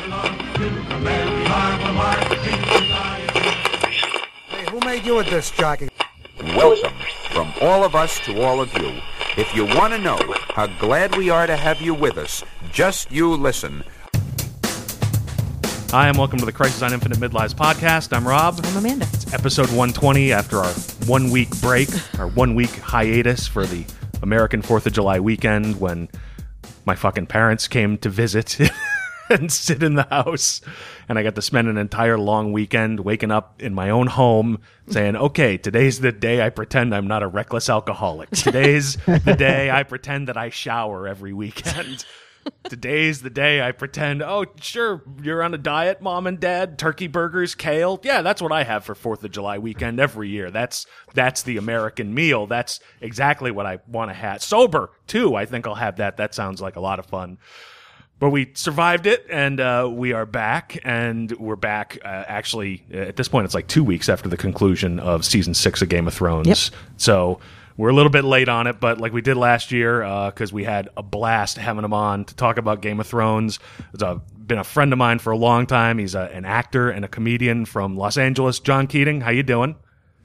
Hey, who made you a disc jockey? Welcome from all of us to all of you. If you want to know how glad we are to have you with us, just you listen. Hi, and welcome to the Crisis on Infinite Midlives podcast. I'm Rob. I'm Amanda. It's episode 120 after our one week break, our one week hiatus for the American 4th of July weekend when my fucking parents came to visit and sit in the house. And I got to spend an entire long weekend waking up in my own home saying, okay, today's the day I pretend I'm not a reckless alcoholic. Today's the day I pretend that I shower every weekend. Today's the day I pretend, oh, sure, you're on a diet, mom and dad, turkey burgers, kale. Yeah, that's what I have for 4th of July weekend every year. That's that's the American meal. That's exactly what I want to have. Sober, too. I think I'll have that. That sounds like a lot of fun. But we survived it, and uh, we are back, and we're back. Uh, actually, uh, at this point, it's like two weeks after the conclusion of season six of Game of Thrones. Yep. So we're a little bit late on it, but like we did last year, because we had a blast having him on to talk about Game of Thrones. He's a, been a friend of mine for a long time. He's a, an actor and a comedian from Los Angeles. John Keating, how you doing?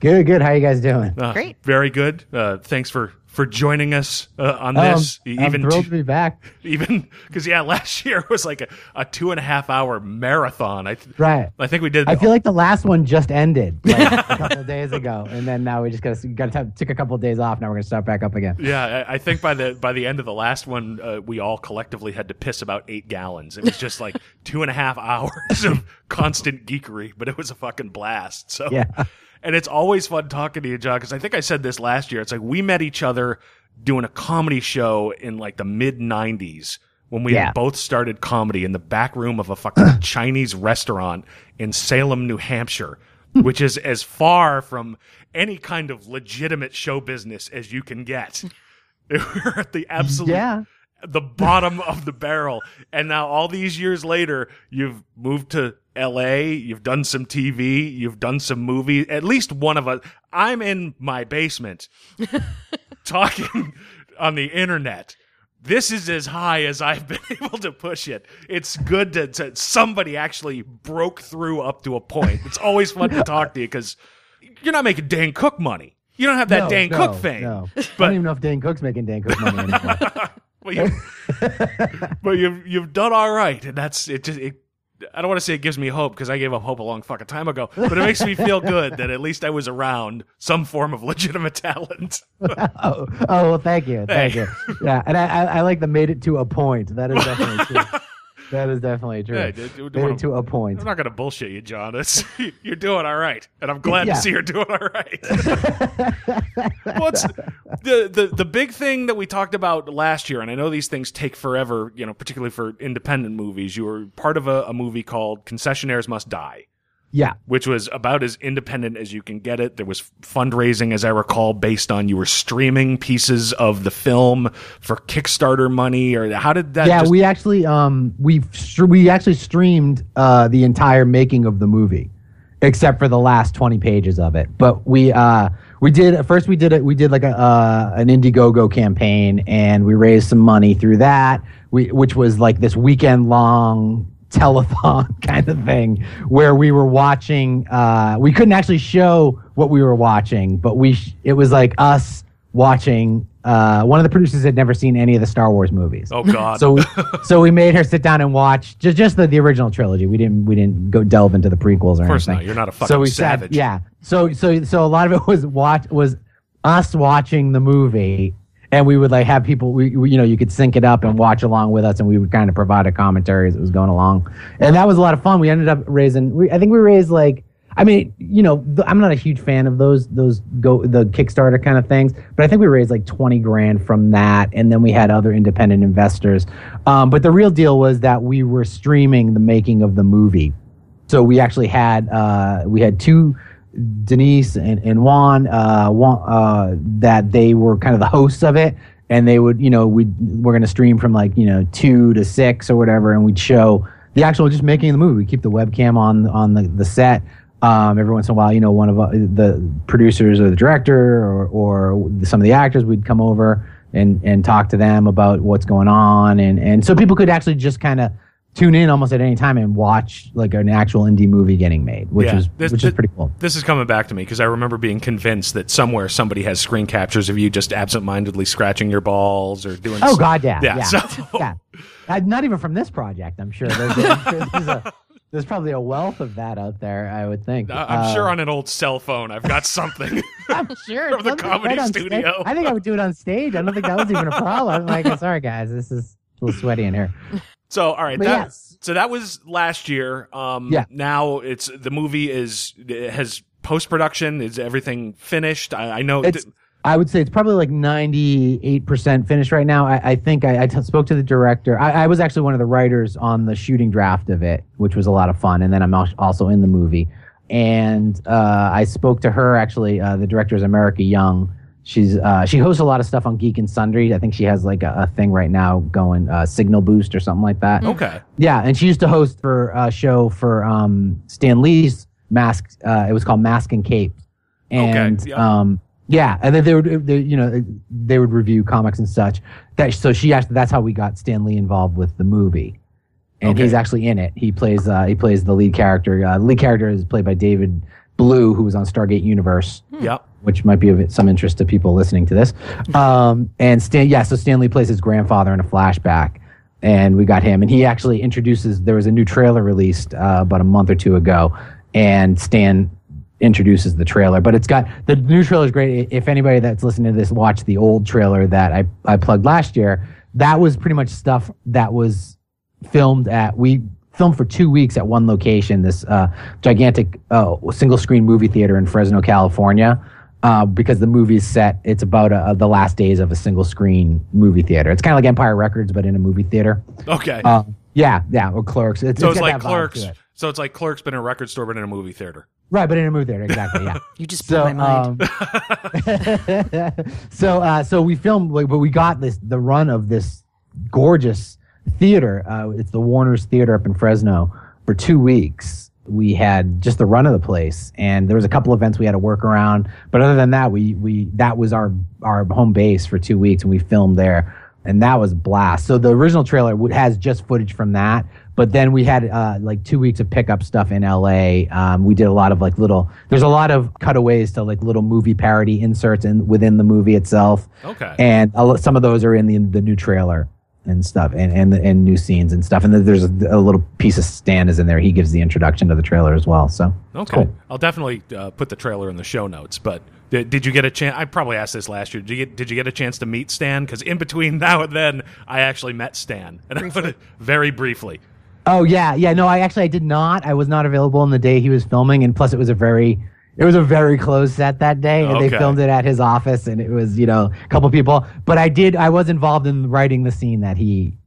Good, good. How you guys doing? Uh, Great. very good. Uh, thanks for for joining us uh, on Oh, this. I'm, I'm thrilled to be back. even because yeah, last year was like a, a two and a half hour marathon. I th- Right. I think we did. I feel like the last one just ended like, a couple of days ago, and then now we just got to got to took a couple of days off. Now we're gonna start back up again. yeah, I, I think by the by the end of the last one, uh, we all collectively had to piss about eight gallons. It was just like two and a half hours of constant geekery, but it was a fucking blast. So Yeah. And it's always fun talking to you, John, because I think I said this last year. It's like we met each other doing a comedy show in like the mid '90s when we Yeah. had both started comedy in the back room of a fucking Chinese restaurant in Salem, New Hampshire, which is as far from any kind of legitimate show business as you can get. We're at the absolute Yeah. The bottom of the barrel. And now all these years later, you've moved to LA, you've done some TV, you've done some movie. At least one of us. I'm in my basement talking on the internet. This is as high as I've been able to push it. It's good to, to somebody actually broke through up to a point. It's always fun to talk to you because you're not making Dane Cook money. You don't have that No, Dane no, Cook fame. No. I don't even know if Dane Cook's making Dane Cook money anymore. But you've, but you've you've done all right, and that's it. Just it, I don't want to say it gives me hope because I gave up hope a long fucking time ago, but it makes me feel good that at least I was around some form of legitimate talent. oh, oh, well, thank you, thank Hey. you. Yeah, and I, I, I like the made it to a point. That is definitely true. That is definitely true. Yeah, dude, dude, made wanna- to a point. I'm not going to bullshit you, John. It's, you're doing all right, and I'm glad Yeah. to see you're doing all right. What's the, the the big thing that we talked about last year? And I know these things take forever, you know, particularly for independent movies. You were part of a, a movie called Concessionaires Must Die. Yeah, which was about as independent as you can get it. There was fundraising, as I recall, based on you were streaming pieces of the film for Kickstarter money, or how did that? yeah. just- we actually um we we actually streamed uh the entire making of the movie, except for the last twenty pages of it. But we uh we did first we did it we did like a uh, an Indiegogo campaign and we raised some money through that. We which was like this weekend long telethon kind of thing where we were watching uh we couldn't actually show what we were watching but we sh- it was like us watching uh one of the producers had never seen any of the Star Wars movies oh God! so we, so we made her sit down and watch just just the, the original trilogy. We didn't we didn't go delve into the prequels or of course anything. not. You're not a fucking so we savage. sat yeah. So so so a lot of it was watch was us watching the movie and we would like have people we, we you know you could sync it up and watch along with us and we would kind of provide a commentary as it was going along. And that was a lot of fun. We ended up raising we, i think we raised like i mean you know th- i'm not a huge fan of those those go the kickstarter kind of things but i think we raised like 20 grand from that and then we had other independent investors. Um, but the real deal was that we were streaming the making of the movie. So we actually had uh, we had two Denise and, and Juan, uh, Juan uh, that they were kind of the hosts of it, and they would you know we we're gonna stream from like you know two to six or whatever, and we'd show the actual just making the movie. We keep the webcam on on the the set. Um, every once in a while, you know, one of uh, the producers or the director or, or some of the actors would come over and, and talk to them about what's going on. And, and so people could actually just kind of tune in almost at any time and watch like an actual indie movie getting made, which Yeah, is this- which this- is pretty cool. This is coming back to me because I remember being convinced that somewhere somebody has screen captures of you just absentmindedly scratching your balls or doing. Oh God, yeah, Yeah, yeah, so- yeah. Uh, not even from this project. I'm sure there's, I'm sure there's, a, there's probably a wealth of that out there. I would think. I- I'm Uh, sure on an old cell phone I've got something. I'm sure From the comedy stage. studio. I think I would do it on stage. I don't think that was even a problem. I'm like, sorry guys, this is a little sweaty in here. So all right, that, so that was last year. Um, Yeah. Now it's the movie is it has post production. Is everything finished? I, I know. It's, th- I would say it's probably like 98% finished right now. I, I think I, I t- spoke to the director. I, I was actually one of the writers on the shooting draft of it, which was a lot of fun. And then I'm also in the movie. And uh, I spoke to her, actually. Uh, the director is America Young. She's uh, She hosts a lot of stuff on Geek and Sundry. I think she has like a, a thing right now going, uh, Signal Boost or something like that. okay. Yeah, and she used to host for a show for um, Stan Lee's mask. Uh, it was called Mask and Cape, and yeah. um, yeah, and then they would, they, you know, they would review comics and such. That so she actually that's how we got Stan Lee involved with the movie, and Okay. he's actually in it. He plays uh, he plays the lead character. Uh, the lead character is played by David Blue, who was on Stargate Universe Yep. which might be of some interest to people listening to this. Um, and Stan, yeah, so Stan Lee plays his grandfather in a flashback, and we got him, and he actually introduces. There was a new trailer released uh, about a month or two ago, and Stan introduces the trailer. But it's got the new trailer is great. If anybody that's listening to this watched the old trailer that I I plugged last year, that was pretty much stuff that was filmed at we filmed for two weeks at one location this uh, gigantic uh, single screen movie theater in fresno california uh, because the movie is set it's about uh the last days of a single screen movie theater it's kind of like empire records but in a movie theater Okay. uh, yeah yeah or clerks it's, so it's got like Clerks. it. So it's like Clerks, but in a record store, but in a movie theater. right but in a movie theater exactly yeah You just blew so my mind. um, so uh, so we filmed but we got this the run of this gorgeous theater uh, it's the Warnors theater up in fresno for two weeks we had just the run of the place and there was a couple events we had to work around but other than that we we that was our our home base for two weeks and we filmed there and that was a blast so the original trailer has just footage from that but then we had uh, like two weeks of pickup stuff in LA. Um, we did a lot of like little. There's a lot of cutaways to like little movie parody inserts in within the movie itself, Okay. and lo- some of those are in the the new trailer and stuff, and and and new scenes and stuff. And then there's a, a little piece of Stan is in there. He gives the introduction to the trailer as well. So Okay. cool. I'll definitely uh, put the trailer in the show notes. But did, did you get a chance? I probably asked this last year. Did you get, did you get a chance to meet Stan? Because in between now and then, I actually met Stan, and I put it very briefly. Oh yeah, yeah. No, I actually I did not. I was not available on the day he was filming, and plus it was a very it was a very close set that day, and Okay. they filmed it at his office, and it was you know a couple people. But I did I was involved in writing the scene that he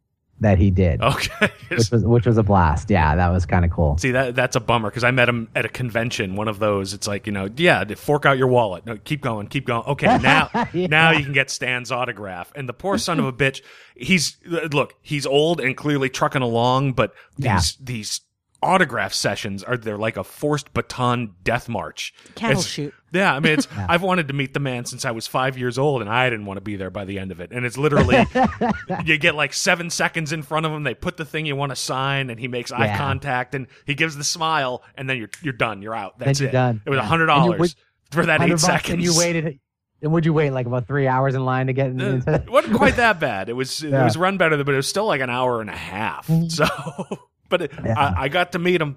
that he did, Okay. which was which was a blast. Yeah, that was kind of cool. See that that's a bummer because I met him at a convention. One of those. It's like you know, yeah, fork out your wallet. No, keep going, keep going. Okay, now Yeah. now you can get Stan's autograph. And the poor son of a bitch. He's look, he's old and clearly trucking along, but these Yeah. these autograph sessions are they're like a forced Bataan death march. Cattle It's- chute. Yeah, I mean, it's I've wanted to meet the man since I was five years old, and I didn't want to be there by the end of it. And it's literally you get like seven seconds in front of him. They put the thing you want to sign, and he makes eye contact, and he gives the smile, and then you're you're done. You're out. That's you're it. done. It was a Yeah. hundred dollars for that 100 eight bucks, seconds. and you waited. And would you wait like about three hours in line to get in- Uh, into? it wasn't quite that bad. It was it Yeah. was run better, but it was still like an hour and a half. So, but it, Yeah. I, I got to meet him.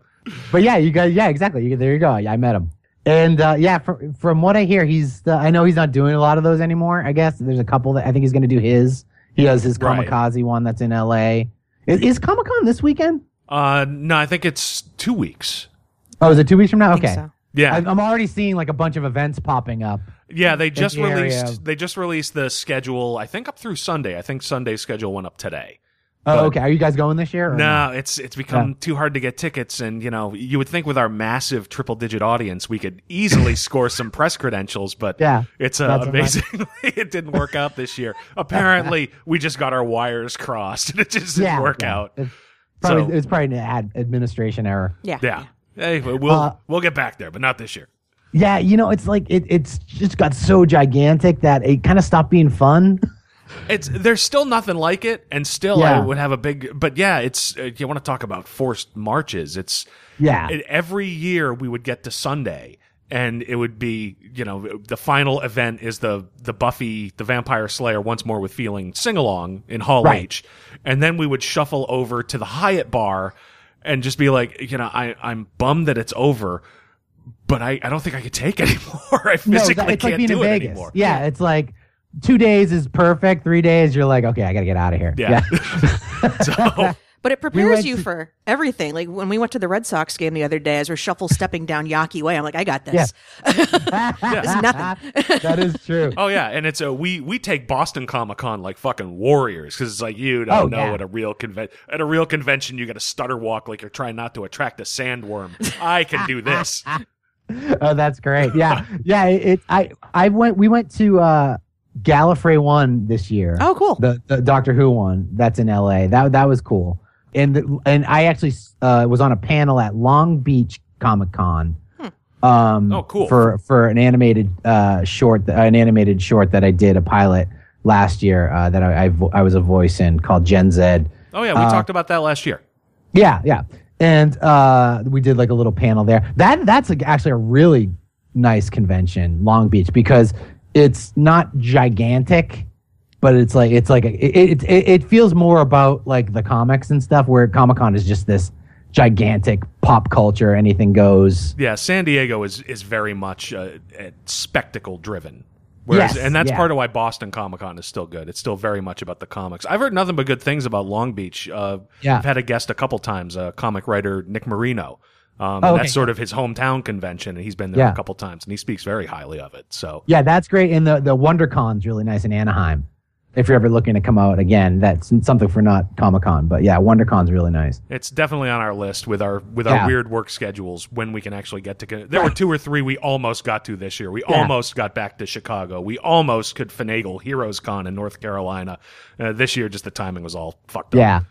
But yeah, you guys, yeah, exactly. You, there you go. Yeah, I met him, and uh, yeah, from from what I hear, he's. Uh, I know he's not doing a lot of those anymore. I guess there's a couple that I think he's going to do his. He has his Right. Comikaze one that's in L.A. Is, is Comic Con this weekend? Uh, no, I think it's two weeks. Oh, is it two weeks from now? I think Okay. so. Yeah, I, I'm already seeing like a bunch of events popping up. Yeah, they just the released of- they just released the schedule. I think up through Sunday. I think Sunday's schedule went up today. Oh, But- okay. Are you guys going this year? or No, it's it's become too hard to get tickets, and you know you would think with our massive triple digit audience we could easily score some press credentials, but Yeah, it's uh, that's amazingly it didn't work out this year. Apparently, we just got our wires crossed, and it just didn't Yeah, work yeah. out. It's probably, So- it's probably an ad, administration error. Yeah. Yeah, hey, we'll Uh, we'll get back there, but not this year. Yeah, you know, it's like it, it's just got so gigantic that it kind of stopped being fun. It's there's still nothing like it, and still I would have a big. But yeah, it's uh, you want to talk about forced marches. It's Yeah. it, every year we would get to Sunday, and it would be you know the final event is the the Buffy the Vampire Slayer once more with feeling sing along in Hall Right. H, and then we would shuffle over to the Hyatt bar, and just be like, you know, I I'm bummed that it's over. But I, I don't think I could take anymore. I physically that- it's can't like being do in it Vegas. anymore. Yeah, it's like two days is perfect. Three days, you're like, okay, I gotta get out of here. Yeah. so But it prepares went you to- for everything. Like when we went to the Red Sox game the other day, as we're shuffle stepping down Yawkey Way, I'm like, I got this. It's nothing. that is true. Oh yeah, and it's a we we take Boston Comic Con like fucking warriors because it's like you don't Oh, know yeah. at a real conven- at a real convention you got to stutter walk like you're trying not to attract a sandworm. I can do this. oh, that's great. Yeah, yeah. It, it. I. I went. We went to uh, Gallifrey One this year. Oh, cool. The, the Doctor Who one. That's in L.A. That that was cool. And the, and I actually uh, was on a panel at Long Beach Comic Con. Um, Oh, cool. For for an animated uh, short, an animated short that I did a pilot last year uh, that I I, vo- I was a voice in called Gen Z. Oh yeah, we talked about that last year. Yeah, yeah. And uh, we did like a little panel there. That that's like actually a really nice convention, Long Beach, because it's not gigantic, but it's like it's like a, it, it it feels more about like the comics and stuff. Where Comic Con is just this gigantic pop culture, anything goes. Yeah, San Diego is is very much uh, uh, spectacle driven. Whereas, Yes, and that's yeah. part of why Boston Comic Con is still good. It's still very much about the comics. I've heard nothing but good things about Long Beach. Uh, Yeah. I've had a guest a couple times, uh, comic writer Nick Marino. Um, Oh, okay. that's sort of his hometown convention, and he's been there Yeah. a couple times, and he speaks very highly of it. So Yeah, that's great. And the the WonderCon's really nice in Anaheim. If you're ever looking to come out again, that's something for not Comic Con, but yeah, WonderCon's really nice. It's definitely on our list with our with our Yeah. weird work schedules when we can actually get to. There were two or three we almost got to this year. We Yeah. almost got back to Chicago. We almost could finagle Heroes Con in North Carolina. Uh, this year, just the timing was all fucked up. Yeah.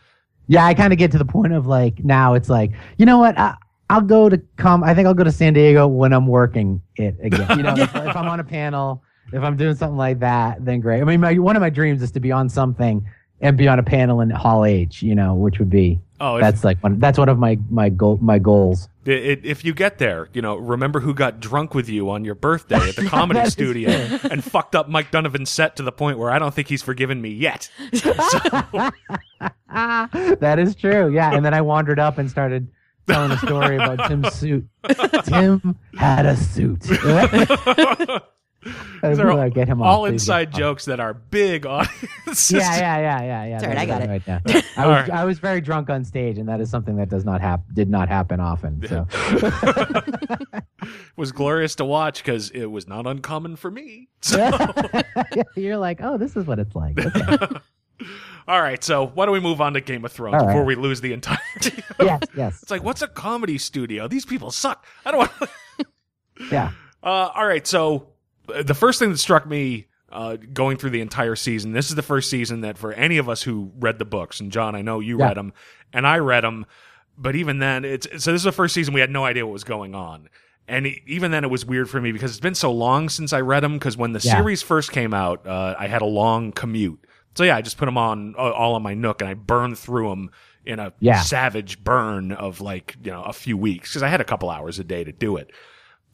Yeah, I kind of get to the point of like now it's like, you know what? I, I'll go to come. I think I'll go to San Diego when I'm working it again. You know, if, if I'm on a panel, if I'm doing something like that, then great. I mean, my, one of my dreams is to be on something and be on a panel in Hall H. You know, which would be Oh, if, that's like one. That's one of my my goal my goals. i- i- if you get there, you know, remember who got drunk with you on your birthday at the comedy studio and fucked up Mike Donovan's set to the point where I don't think he's forgiven me yet. that is true. Yeah, and then I wandered up and started telling a story about Tim's suit. Tim had a suit. These are all, get him all please inside him jokes that are big audiences. Yeah, yeah, yeah, yeah, yeah. It's all right, I got it. Right now. I was All right. I was very drunk on stage, and that is something that does not happen. Did not happen often. So was glorious to watch because it was not uncommon for me. So, you're like, oh, this is what it's like. Okay. All right, so why don't we move on to Game of Thrones right. before we lose the entirety? yes, yes, It's like, what's a comedy studio? These people suck. I don't want. yeah, Uh, all right, so uh, the first thing that struck me uh, going through the entire season, this is the first season that for any of us who read the books, and John, I know you Yeah. read them, and I read them, but even then, it's so this is the first season we had no idea what was going on. And even then, it was weird for me because it's been so long since I read them. Because when the Yeah. series first came out, uh, I had a long commute. So yeah, I just put them on uh, all on my Nook, and I burned through them in a Yeah. savage burn of like you know a few weeks because I had a couple hours a day to do it.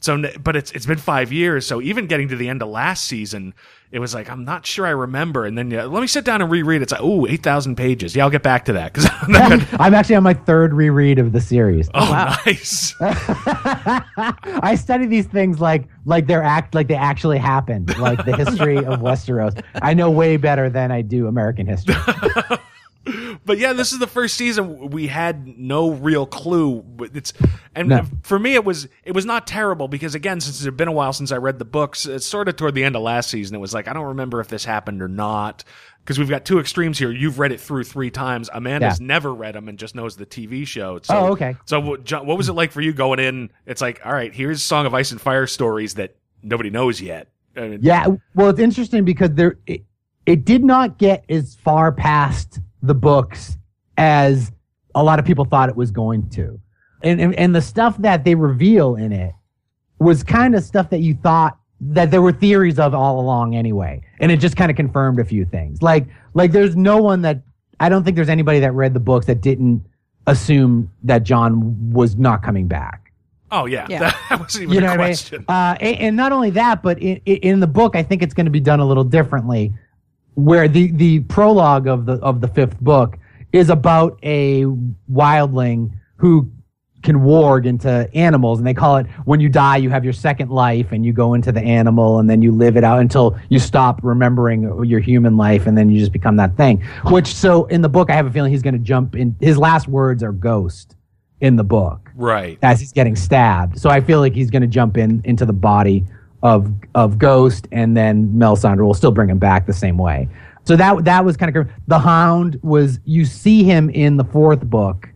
So, but it's it's been five years. So even getting to the end of last season, it was like I'm not sure I remember. And then yeah, let me sit down and reread. It's like oh, eight thousand pages. Yeah, I'll get back to that because I'm actually on my third reread of the series. oh, nice. I study these things like like they're act like they actually happened, like the history of Westeros. I know way better than I do American history. But yeah, this is the first season we had no real clue. It's and No. for me, it was it was not terrible because again, since it had been a while since I read the books, it's sort of toward the end of last season. It was like I don't remember if this happened or not because we've got two extremes here. You've read it through three times. Amanda's Yeah. never read them and just knows the TV show. So, Oh, okay. So what, what was it like for you going in? It's like all right, here's Song of Ice and Fire stories that nobody knows yet. I mean, Yeah, well, it's interesting because there it, it did not get as far past the books as a lot of people thought it was going to, and and, and the stuff that they reveal in it was kind of stuff that you thought that there were theories of all along anyway, and it just kind of confirmed a few things. Like like there's no one that I don't think there's anybody that read the books that didn't assume that Jon was not coming back. Oh yeah, Yeah. that wasn't even You know a what I mean? question. Uh, and, and not only that, but in, in the book, I think it's going to be done a little differently. Where the the prologue of the of the fifth book is about a wildling who can warg into animals, and they call it when you die, you have your second life, and you go into the animal, and then you live it out until you stop remembering your human life, and then you just become that thing. Which so in the book, I have a feeling he's going to jump in. His last words are ghost in the book right. as he's getting stabbed. So I feel like he's going to jump in into the body of of Ghost, and then Melisandre will still bring him back the same way. So that that was kind of the Hound was you see him in the fourth book,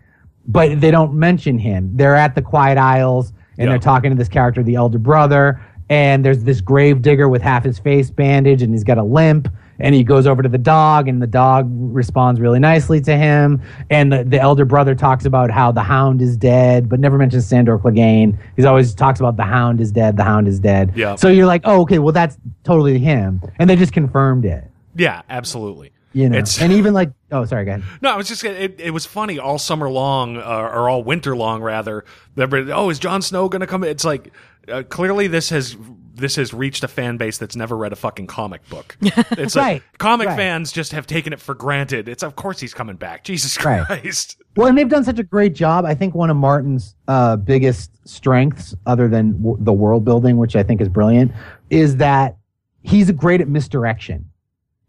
but they don't mention him. They're at the Quiet Isles and Yeah. they're talking to this character, the elder brother, and there's this grave digger with half his face bandaged and he's got a limp. And he goes over to the dog, and the dog responds really nicely to him. And the, the elder brother talks about how the hound is dead, but never mentions Sandor Clegane. He's always talks about the hound is dead, the hound is dead. Yeah. So you're like, oh, okay, well that's totally him, and they just confirmed it. Yeah, absolutely. You know, It's- and even like, oh, sorry, go ahead. No, I was just it, it was funny all summer long, uh, or all winter long rather. Oh, is Jon Snow going to come? It's like uh, clearly this has this has reached a fan base that's never read a fucking comic book. It's Right, like comic right. fans just have taken it for granted. It's of course he's coming back. Jesus Right. Christ. Well, and they've done such a great job. I think one of Martin's uh, biggest strengths, other than w- the world building, which I think is brilliant, is that he's great at misdirection.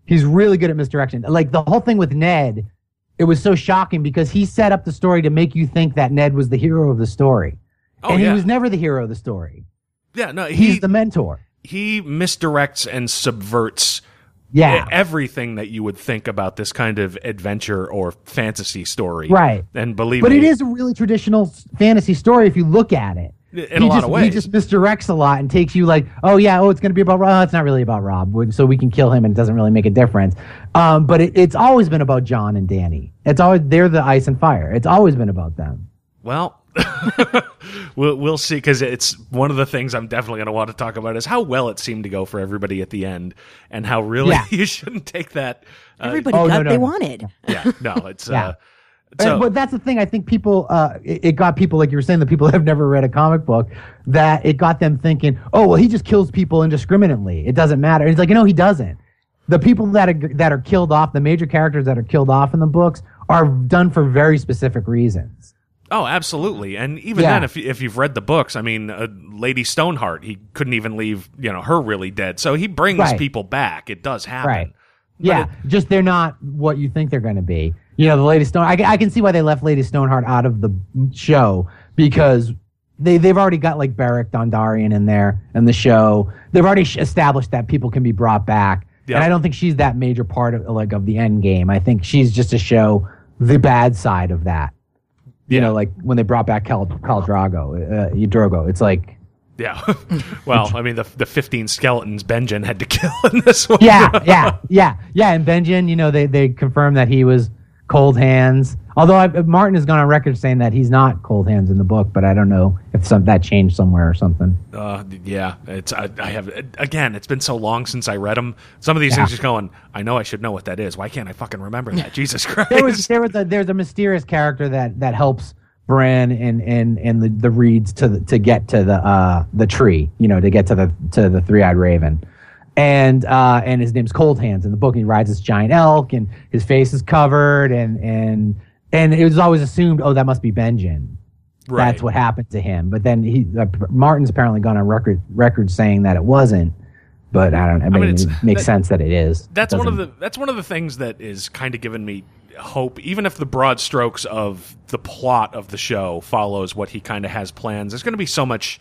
He's really good at misdirection. Like the whole thing with Ned, it was so shocking because he set up the story to make you think that Ned was the hero of the story. Oh and yeah, he was never the hero of the story. Yeah. No, He's the mentor. he misdirects and subverts Yeah. everything that you would think about this kind of adventure or fantasy story. Right. And believe But me, it is a really traditional fantasy story if you look at it. in he a lot just, of ways. He just misdirects a lot and takes you like, oh yeah, oh it's going to be about Rob. Oh, it's not really about Rob, so we can kill him and it doesn't really make a difference. Um, but it, it's always been about Jon and Dany. It's always they're the ice and fire. It's always been about them. Well, we'll we'll see because it's one of the things I'm definitely going to want to talk about is how well it seemed to go for everybody at the end, and how really Yeah. you shouldn't take that. Uh, Everybody Oh, got no, what no, they no. wanted. yeah, no, it's Yeah. uh, And- but that's the thing. I think people, uh, it, it got people like you were saying, the people that have never read a comic book, that it got them thinking, oh well, he just kills people indiscriminately. It doesn't matter. And it's like, no, he doesn't. The people that are that are killed off, the major characters that are killed off in the books, are done for very specific reasons. Oh, absolutely, and even Yeah. then, if if you've read the books, I mean, uh, Lady Stoneheart, he couldn't even leave you know her really dead, so he brings Right. people back. It does happen. Right. Yeah, just they're not what you think they're going to be. You know, the Lady Stone. I, I can see why they left Lady Stoneheart out of the show because they they've already got like Beric Dondarrion in there in the show. They've already established that people can be brought back, Yeah. and I don't think she's that major part of like of the end game. I think she's just to show the bad side of that. You Yeah. know, like when they brought back Khal, Khal Drago, uh, Drogo. It's like, Yeah. well, I mean, the the 15 skeletons Benjen had to kill in this one. yeah, yeah, yeah, yeah. And Benjen, you know, they they confirmed that he was cold hands. Although I, Martin has gone on record saying that he's not cold hands in the book, but I don't know if some that changed somewhere or something. Uh, yeah, it's I, I have again. It's been so long since I read them. Some of these Yeah. things just going. I know I should know what that is. Why can't I fucking remember that? Jesus Christ! There was there was a there's a mysterious character that that helps Bran and and and the the reeds to the, to get to the uh the tree, you know, to get to the to the three eyed raven. And uh and his name's Cold Hands in the book. He rides this giant elk and his face is covered and and and it was always assumed, oh, that must be Benjen. Right. That's what happened to him. But then he uh, Martin's apparently gone on record record saying that it wasn't. But I don't. I mean, it's- it makes that- sense that it is. that's one of the that's one of the things that is kind of given me hope even if the broad strokes of the plot of the show follows what he kind of has plans there's going to be so much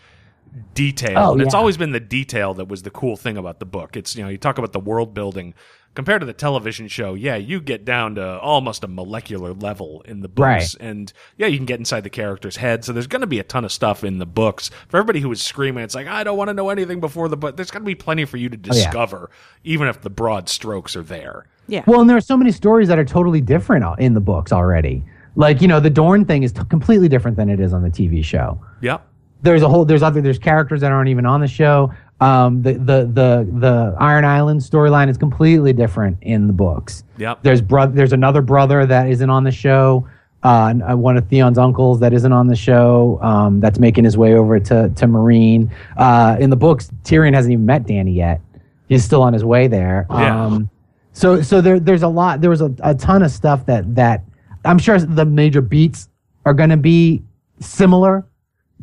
detail Oh, and it's always been the detail that was the cool thing about the book it's you know you talk about the world building compared to the television show yeah you get down to almost a molecular level in the books Right. and yeah you can get inside the character's head so there's going to be a ton of stuff in the books for everybody who was screaming it's like i don't want to know anything before the book there's going to be plenty for you to Oh, yeah. discover even if the broad strokes are there Yeah. Well, and there are so many stories that are totally different uh, in the books already. Like you know, the Dorn thing is t- completely different than it is on the TV show. yep There's a whole there's other there's characters that aren't even on the show. Um, the the the the Iron Island storyline is completely different in the books. Yep. There's bro- There's another brother that isn't on the show. Uh, uh, one of Theon's uncles that isn't on the show. Um, that's making his way over to to Meereen. Uh, in the books, Tyrion hasn't even met Dany yet. He's still on his way there. Yeah. Um, so so there there's a lot. There was a, a ton of stuff that that I'm sure the major beats are going to be similar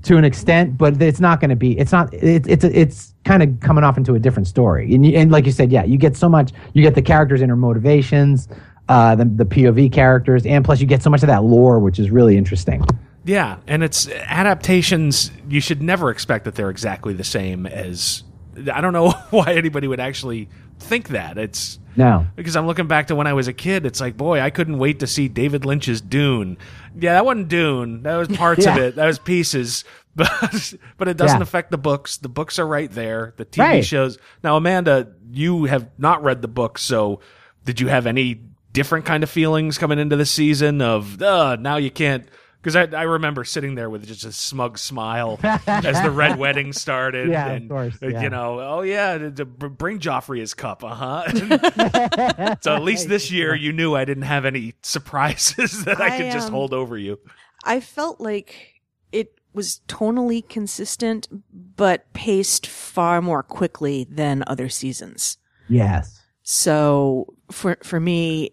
to an extent, but it's not going to be. It's not. It, it's it's kind of coming off into a different story. And, you, and like you said, yeah, you get so much. You get the characters' inner motivations, uh, the the POV characters, and plus you get so much of that lore, which is really interesting. Yeah, and it's adaptations. You should never expect that they're exactly the same as. I don't know why anybody would actually think that. It's No, because I'm looking back to when I was a kid. It's like, boy, I couldn't wait to see David Lynch's Dune. Yeah, that wasn't Dune. That was parts of it. That was pieces. But but it doesn't Yeah. affect the books. The books are right there. The TV Right. shows. Now, Amanda, you have not read the book, so did you have any different kind of feelings coming into the season of uh, now you can't? Because I, I remember sitting there with just a smug smile as the red wedding started. Yeah, of and, course, uh, yeah. You know, oh yeah, to, to bring Joffrey his cup, uh huh. so at least this year, you knew I didn't have any surprises that I, I, could just um, hold over you. I felt like it was tonally consistent, but paced far more quickly than other seasons. yes, So for for me,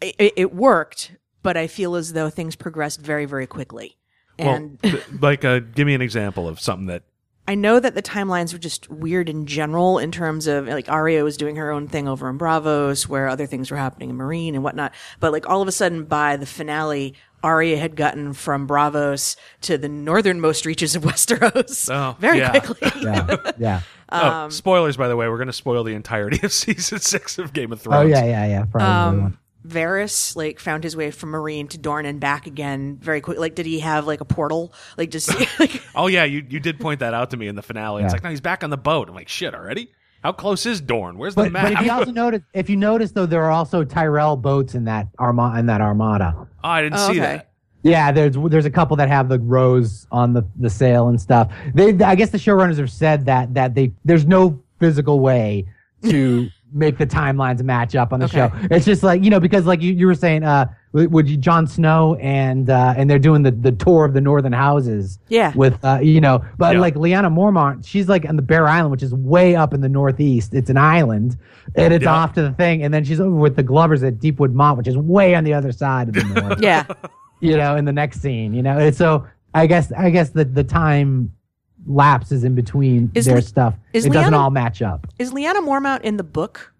it, it worked, but I feel as though things progressed very very quickly. And well, like, uh, give me an example of something that. I know that the timelines were just weird in general in terms of like Arya was doing her own thing over in Braavos, where other things were happening in Meereen and whatnot. But like all of a sudden by the finale, Arya had gotten from Braavos to the northernmost reaches of Westeros Oh, very yeah. quickly. yeah, yeah. oh, spoilers, by the way. We're going to spoil the entirety of season six of Game of Thrones. Oh yeah, yeah, yeah. Probably. Um, Varys like found his way from Meereen to Dorne and back again very quick. Like, did he have like a portal? Like, just like Oh yeah, you you did point that out to me in the finale. It's like, no, he's back on the boat. I'm like, shit, already? How close is Dorne? Where's the but, map? but if you also notice, if you notice though, there are also Tyrell boats in that arma in that armada. oh, I didn't Oh, see okay. that. Yeah, there's there's a couple that have the rose on the the sail and stuff. They I guess the showrunners have said that that they there's no physical way to make the timelines match up on the Okay. show. It's just like you know because like you, you were saying uh would would you Jon Snow and uh and they're doing the the tour of the northern houses Yeah. with uh you know but Yeah. like Lyanna Mormont she's like on the Bear Island which is way up in the northeast. It's an island and it's Yeah. off to the thing and then she's over with the Glovers at Deepwood Motte which is way on the other side of the north yeah. you know, in the next scene, you know. And so I guess I guess the the time lapses in between Is their Le- stuff. is it doesn't all match up. Is Lyanna Mormont in the book?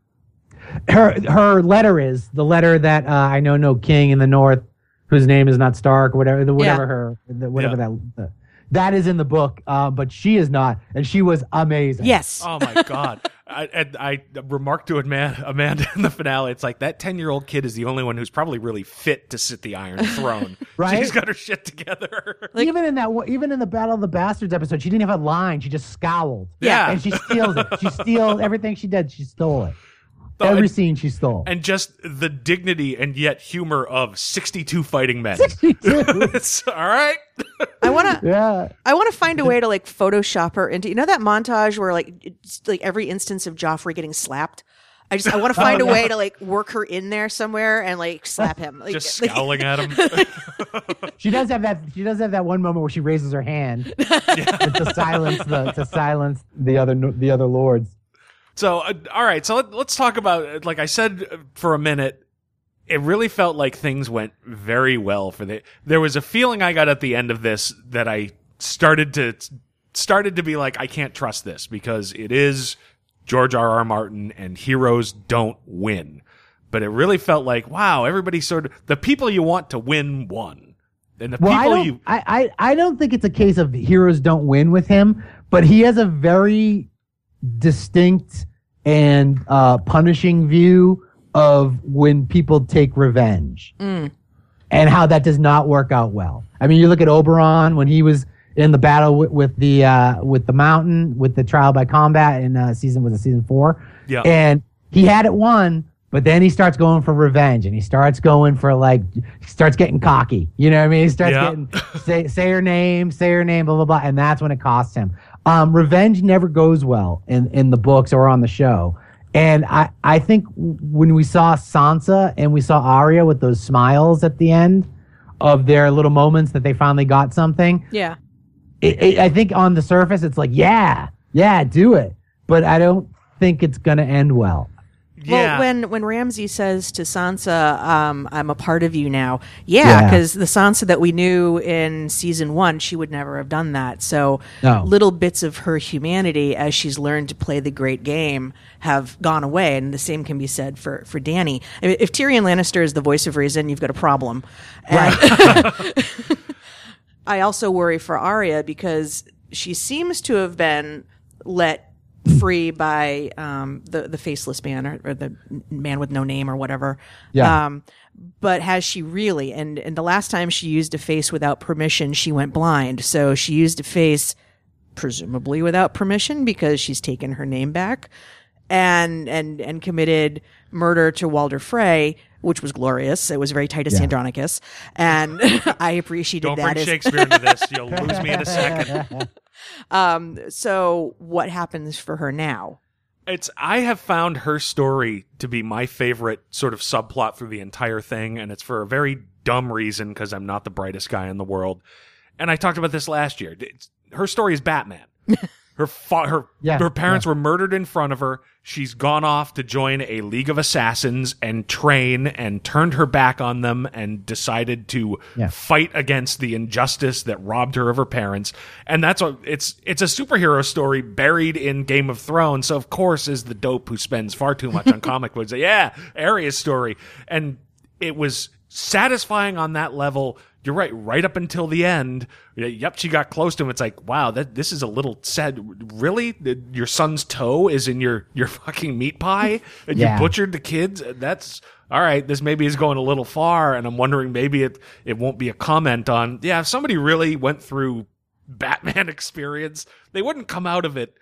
Her her letter is the letter that uh, I know no king in the north, whose name is not Stark, whatever the whatever Yeah. her the, whatever Yeah. that. The, that is in the book, uh, but she is not, and she was amazing. Yes. Oh my god! I, and I remarked to Amanda, Amanda in the finale. It's like that ten-year-old kid is the only one who's probably really fit to sit the Iron Throne. Right? She's got her shit together. even in that, even in the Battle of the Bastards episode, she didn't have a line. She just scowled. Yeah. and she steals it. She steals everything she did. She stole it. Oh, Every and- scene she stole. and just the dignity and yet humor of 62 fighting men. 62. all right. I want to. yeah. I want to find a way to like Photoshop her into you know that montage where like like every instance of Joffrey getting slapped. I just I want to oh, find a way to like work her in there somewhere and like slap him. Like, Just like- scowling at him. She does have that. She does have that one moment where she raises her hand to silence the to silence the other the other lords. So, uh, all right. So let, let's talk about. Like I said for a minute, it really felt like things went very well for the. There was a feeling I got at the end of this that I started to started to be like, I can't trust this because it is George R. R. Martin and heroes don't win. But it really felt like, wow, everybody sort of the people you want to win won, and the Well, people don't. you I, I I don't think it's a case of heroes don't win with him, but he has a very distinct and uh, punishing view of when people take revenge. Mm. and how that does not work out well. I mean, you look at Oberyn when he was in the battle with, with the uh, with the mountain with the trial by combat in uh, season was it season four? Yeah. and he had it won, but then he starts going for revenge and he starts going for like he starts getting cocky. You know what I mean? He starts Yeah. getting say say her name, say her name, blah blah blah, and that's when it costs him. Um, revenge never goes well in in the books or on the show. And I, I think when we saw Sansa and we saw Arya with those smiles at the end of their little moments that they finally got something, Yeah. it, it, I think on the surface it's like, yeah, yeah, do it. But I don't think it's going to end well. Yeah. Well, when when Ramsay says to Sansa, um, "I'm a part of you now," yeah, Yeah. because the Sansa that we knew in season one, she would never have done that. So No. little bits of her humanity, as she's learned to play the great game, have gone away, and the same can be said for for Dany. I mean, if Tyrion Lannister is the voice of reason, you've got a problem. And I also worry for Arya because she seems to have been let free by um, the the faceless man or, or the man with no name or whatever. Yeah. Um, but has she really? And and the last time she used a face without permission, she went blind. So she used a face presumably without permission because she's taken her name back and and and committed murder to Walder Frey, which was glorious. It was very Titus Yeah. Andronicus, and I appreciated Don't that. bring as- Shakespeare into this. You'll lose me in a second. Um, so what happens for her now? It's I have found her story to be my favorite sort of subplot through the entire thing, and it's for a very dumb reason because I'm not the brightest guy in the world. And I talked about this last year. It's, her story is Batman. Her fa- her Yeah, her parents were murdered in front of her. She's gone off to join a league of assassins and train and turned her back on them and decided to Yeah. fight against the injustice that robbed her of her parents. And that's a it's it's a superhero story buried in Game of Thrones. So of course is the dope who spends far too much on comic books. Yeah, Arya's story. And it was satisfying on that level. You're right, right up until the end. Yep, she got close to him. It's like, wow, that this is a little sad. Really, your son's toe is in your your fucking meat pie, and Yeah. you butchered the kids. Uh, that's all right. This maybe is going a little far, and I'm wondering maybe it it won't be a comment on. Yeah, if somebody really went through Batman experience, they wouldn't come out of it.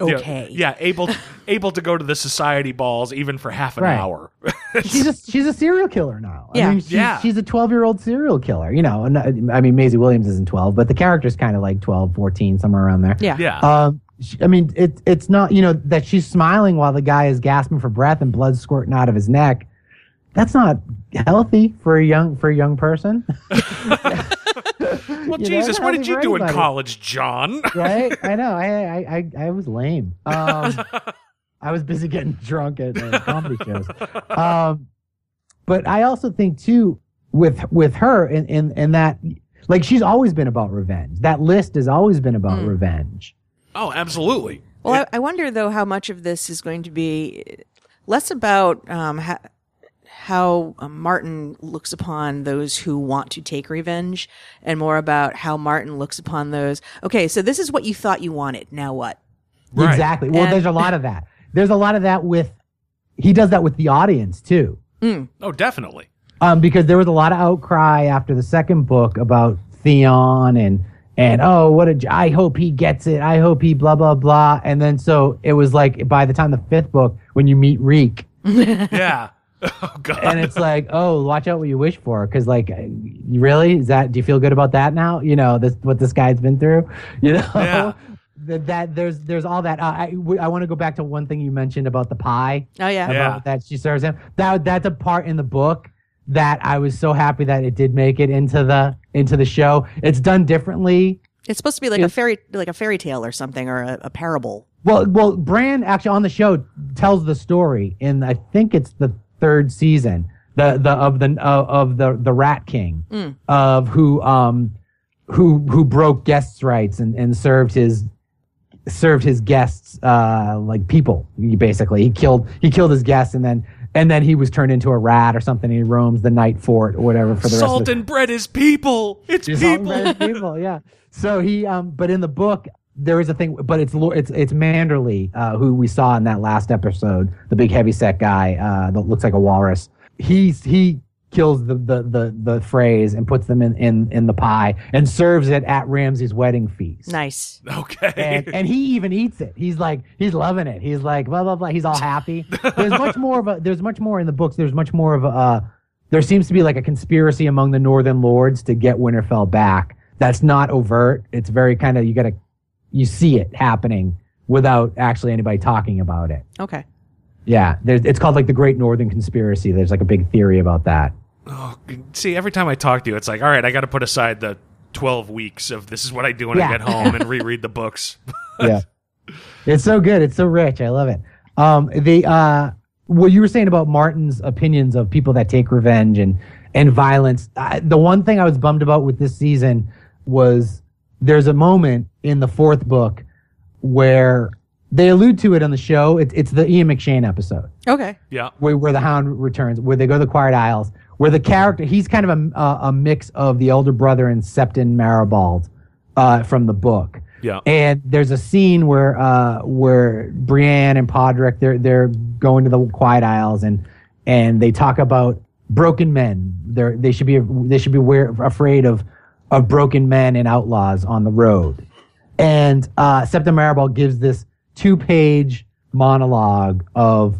You know, Okay. yeah, able able to go to the society balls even for half an Right. hour. she's a she's a serial killer now. Yeah. I mean, she's, Yeah. she's a 12 year old serial killer. You know, and, uh, I mean, Maisie Williams isn't 12, but the character's kind of like 12, 14, somewhere around there. Yeah. yeah. Um, she, I mean, it, it's not, you know, that she's smiling while the guy is gasping for breath and blood squirting out of his neck. That's not healthy for a young for a young person, well, you Jesus, it's what did you for do in college, John? right? I know. I I I, I was lame. Um, I was busy getting drunk at uh, comedy shows. Um, but I also think too with with her in in in that like she's always been about revenge. That list has always been about revenge. oh, absolutely. Well, I, I wonder though how much of this is going to be less about um, ha- how um, Martin looks upon those who want to take revenge, and more about how Martin looks upon those. Okay, so this is what you thought you wanted. Now what? Right. Exactly. Well, And- there's a lot of that. There's a lot of that with he does that with the audience too. Oh, definitely. um, because there was a lot of outcry after the second book about Theon and and oh what a j- I hope he gets it I hope he blah blah blah and then so it was like by the time the fifth book when you meet Reek Yeah. Oh God. and it's like oh watch out what you wish for because like really is that do you feel good about that now you know this what this guy's been through you know Yeah. that, that there's there's all that uh, I w- I want to go back to one thing you mentioned about the pie Oh yeah, Yeah. about that she serves him. That that's a part in the book that I was so happy that it did make it into the into the show. It's done differently. it's supposed to be like a fairy, like a fairy tale or something, or a, a parable. Well, well, Bran actually on the show tells the story and I think it's the third season the the of the of, of the the Rat King of who um who who broke guests' rights and and served his served his guests uh like people basically he killed he killed his guests and then and then he was turned into a rat or something he roams the night fort or whatever for the rest Salt of the and bread is people. It's He's all people. red people, yeah. So he, um, but in the book, there is a thing, but it's Lo- it's it's Manderley, uh, who we saw in that last episode, the big heavy set guy uh, that looks like a walrus. He's he kills the the the the Freys and puts them in in in the pie and serves it at Ramsay's wedding feast. Nice. Okay. And, and he even eats it. He's like he's loving it. He's like blah blah blah. He's all happy. There's much more of a there's much more in the books. There's much more of a uh, there seems to be like a conspiracy among the Northern Lords to get Winterfell back. That's not overt. It's very kind of you got to you see it happening without actually anybody talking about it. Okay. Yeah, there's, it's called like the Great Northern Conspiracy. There's like a big theory about that. Oh, See, every time I talk to you, it's like, all right, I got to put aside the 12 weeks of this is what I do when I get home and reread the books. yeah. It's so good. It's so rich. I love it. Um, the uh, what you were saying about Martin's opinions of people that take revenge and and violence. I, the one thing I was bummed about with this season was there's a moment in the fourth book where they allude to it on the show. It's it's the Ian McShane episode Okay. yeah. where, where the Hound returns, where they go to the Quiet Isles, where the character he's kind of a a, a mix of the elder brother and Septon Meribald uh, from the book. Yeah. And there's a scene where uh, where Brienne and Podrick they're they're going to the Quiet Isles and and they talk about broken men. They're they should be they should be aware, afraid of of broken men and outlaws on the road. And uh, Septon Meribald gives this two page monologue of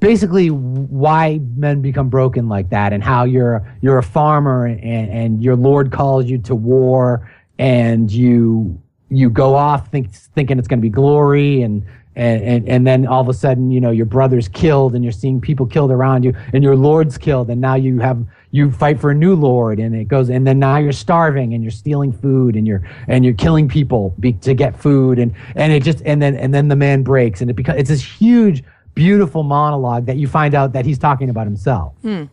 basically why men become broken like that and how you're you're a farmer and, and your lord calls you to war and you you go off think, thinking it's going to be glory and, and and and then all of a sudden you know your brother's killed and you're seeing people killed around you and your lord's killed and now you have you fight for a new lord and it goes and then now you're starving and you're stealing food and you're and you're killing people be, to get food and and it just and then and then the man breaks and it becomes it's this huge beautiful monologue that you find out that he's talking about himself hmm.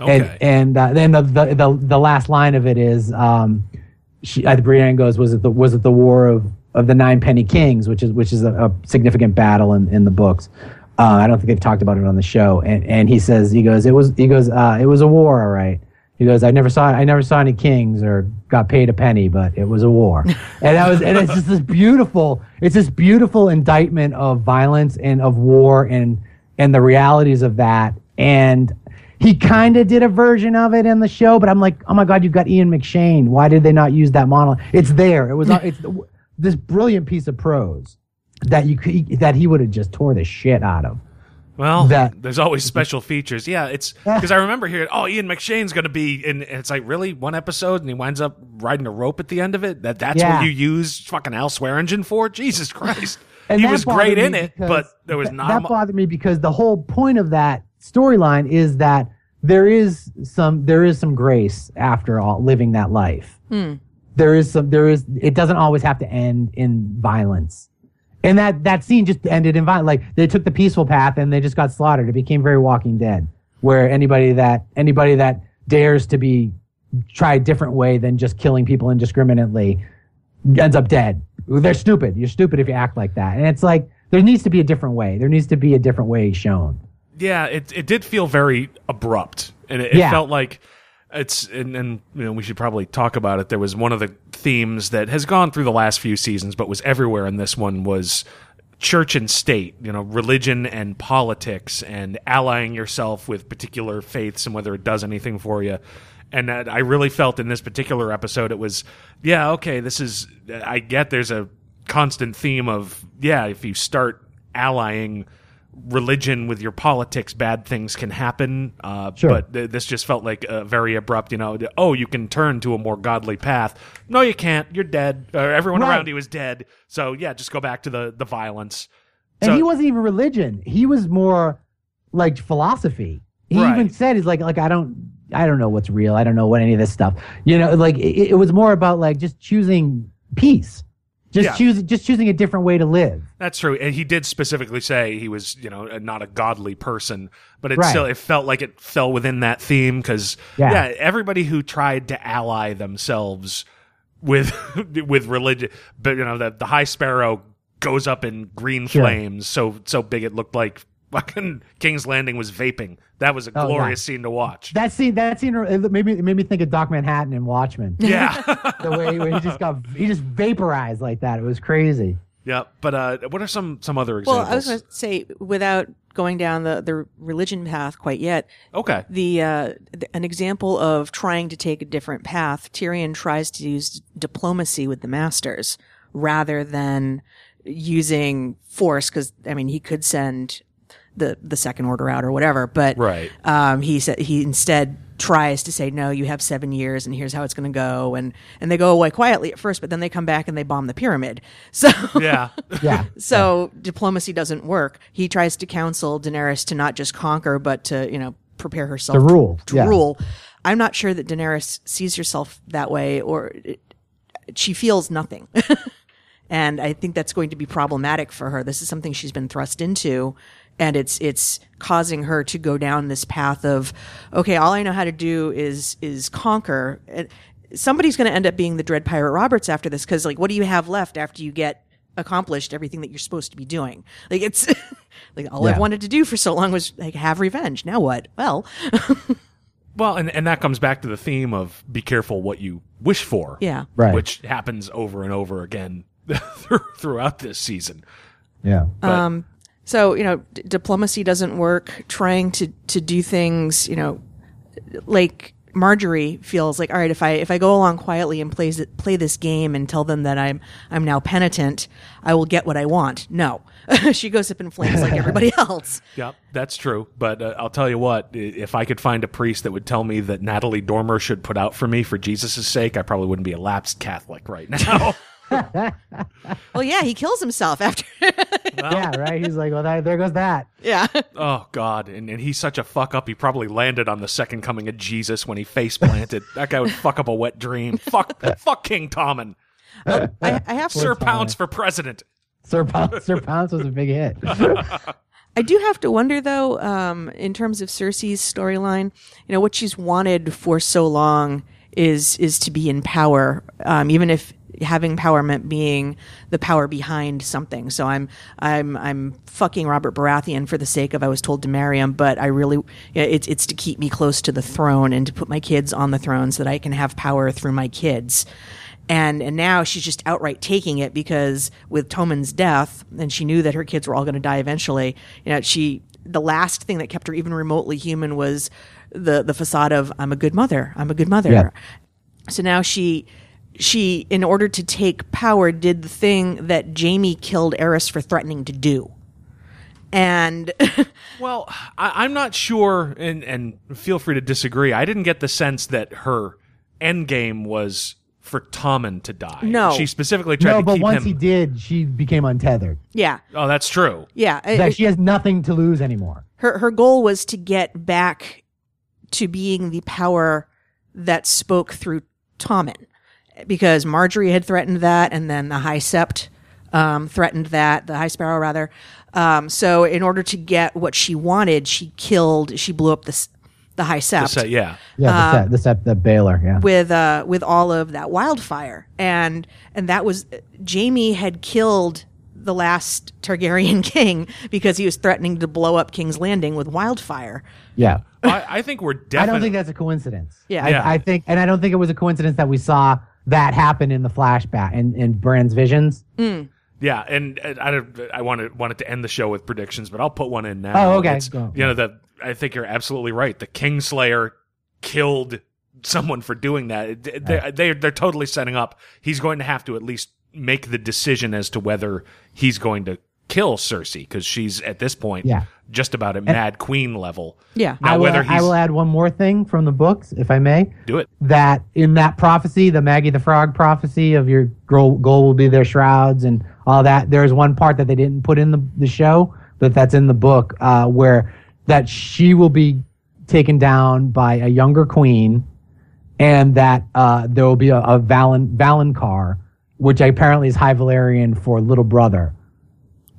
Okay. and and uh, then the, the the the last line of it is um she uh, Brienne goes was it the was it the war of of the nine penny kings which is which is a, a significant battle in in the books uh, I don't think they've talked about it on the show and and he says he goes it was he goes uh, it was a war all right he goes I never saw I never saw any kings or got paid a penny but it was a war and that was and it's just this beautiful it's this beautiful indictment of violence and of war and and the realities of that and he kind of did a version of it in the show, but I'm like, oh my god, you've got Ian McShane. Why did they not use that monologue? It's there. It was. it's this brilliant piece of prose that you could, that he would have just tore the shit out of. Well, that- there's always special features. Yeah, it's because I remember hearing, oh, Ian McShane's going to be in. And it's like, really? One episode and he winds up riding a rope at the end of it? That That's Yeah. what you use fucking Al Swearingen for? Jesus Christ. And he was great in it, because- but there was not. that a bothered me because the whole point of that storyline is that there is some there is some grace after all living that life. Hmm. There is some there is it doesn't always have to end in violence. And that that scene just ended in violence. Like they took the peaceful path and they just got slaughtered. It became very Walking Dead, where anybody that anybody that dares to be try a different way than just killing people indiscriminately ends up dead. They're stupid. You're stupid if you act like that. And it's like there needs to be a different way. There needs to be a different way shown. yeah, it it did feel very abrupt, and it, it Yeah. felt like it's and, and you know we should probably talk about it. There was one of the themes that has gone through the last few seasons, but was everywhere in this one was church and state. You know, religion and politics, and allying yourself with particular faiths and whether it does anything for you. And I really felt in this particular episode, it was, yeah, okay, this is. I get there's a constant theme of, yeah, if you start allying religion with your politics, bad things can happen. Uh, Sure. But th- this just felt like a very abrupt, you know, oh, you can turn to a more godly path. No, you can't. You're dead. Uh, everyone Right. around you is dead. So, yeah, just go back to the, the violence. And So- he wasn't even religion. He was more like philosophy. He Right. even said he's like like I don't I don't know what's real. I don't know what any of this stuff. You know, like it, it was more about like just choosing peace. Just Yeah. choosing just choosing a different way to live. That's true, and he did specifically say he was, you know, not a godly person, but it Right. still it felt like it fell within that theme because Yeah. yeah. everybody who tried to ally themselves with with religion, but you know, the the High Sparrow goes up in green Sure. flames, so so big it looked like fucking King's Landing was vaping. That was a Oh, yeah. glorious scene to watch. That scene that scene it made me it made me think of Doc Manhattan and Watchmen. yeah, the way where he just got he just vaporized like that. It was crazy. yeah. But uh, what are some some other examples? Well. I was going to say, without going down the, the religion path quite yet, okay, the, uh, th- an example of trying to take a different path, Tyrion tries to use diplomacy with the masters rather than using force. Because I mean, he could send the the second order out or whatever, but Right. um, he said he instead tries to say no you have seven years and here's how it's going to go and and they go away quietly at first but then they come back and they bomb the pyramid so Yeah. Yeah. so diplomacy doesn't work he tries to counsel daenerys to not just conquer but to you know prepare herself To rule, to yeah. rule i'm not sure that daenerys sees herself that way or it, she feels nothing and I think that's going to be problematic for her. This is something she's been thrust into, and it's it's causing her to go down this path of, okay, all I know how to do is is conquer. And somebody's going to end up being the Dread Pirate Roberts after this, because like, what do you have left after you get accomplished everything that you're supposed to be doing? Like it's like all I've wanted to do for so long was like have revenge. Now what? Well, Well, and, and that comes back to the theme of be careful what you wish for. yeah. Right. Which happens over and over again throughout this season. Yeah. But, um, So you know, d- diplomacy doesn't work. Trying to to do things, you know, like Margaery feels like, all right, if I if I go along quietly and plays play this game and tell them that I'm I'm now penitent, I will get what I want. No, she goes up in flames like everybody else. Yep, that's true. But uh, I'll tell you what, if I could find a priest that would tell me that Natalie Dormer should put out for me for Jesus' sake, I probably wouldn't be a lapsed Catholic right now. Well, yeah, he kills himself after. yeah. Right. He's like, well, that, there goes that. yeah, oh, God. And, and he's such a fuck up, he probably landed on the second coming of Jesus when he face planted. that guy would fuck up a wet dream. Fuck, fuck King Tommen. I, I have Sir to. Pounce for president. Sir Pounce, Sir Pounce was a big hit. I do have to wonder though, um, in terms of Cersei's storyline, you know, what she's wanted for so long is is to be in power, um, even if having power meant being the power behind something. So I'm I'm I'm fucking Robert Baratheon for the sake of I was told to marry him, but I really yeah, it's it's to keep me close to the throne and to put my kids on the throne so that I can have power through my kids. And and now she's just outright taking it because with Tommen's death, and she knew that her kids were all going to die eventually. You know, she the last thing that kept her even remotely human was the the facade of I'm a good mother. I'm a good mother. Yeah. So now she she in order to take power did the thing that Jaime killed Aerys for threatening to do. And Well, I, I'm not sure, and, and feel free to disagree. I didn't get the sense that her end game was for Tommen to die. No. She specifically tried No, to but once he did, she became untethered. yeah, oh, that's true. yeah. it- That it- she has nothing to lose anymore. her her goal was to get back to being the power that spoke through Tommen, because Margaery had threatened that, and then the High Sept um, threatened that, the High Sparrow rather. Um, so in order to get what she wanted, she killed, she blew up the the High Sept So, yeah. Yeah, the set, the set, the Baelor. Yeah. with uh with all of that wildfire and and that was Jaime had killed the last Targaryen king because he was threatening to blow up King's Landing with wildfire. yeah. I, I think we're I don't think that's a coincidence. Yeah. I, Yeah. I think, and I don't think it was a coincidence that we saw that happen in the flashback in, in Bran's visions. Yeah, and uh, I don't, I wanted wanted to end the show with predictions, but I'll put one in now. Oh, okay. It's- Go. You know the I think you're absolutely right. The Kingslayer killed someone for doing that. They they they're totally setting up. He's going to have to at least make the decision as to whether he's going to kill Cersei because she's at this point Yeah. Just about at Mad Queen level. Yeah. Now I, will, whether I will add one more thing from the books, if I may. do it. That in that prophecy, the Maggie the Frog prophecy of your goal, goal will be their shrouds and all that, there is one part that they didn't put in the, the show, but that's in the book, uh, where that she will be taken down by a younger queen and that uh, there will be a, a Valen, valonqar, which apparently is High Valyrian for little brother.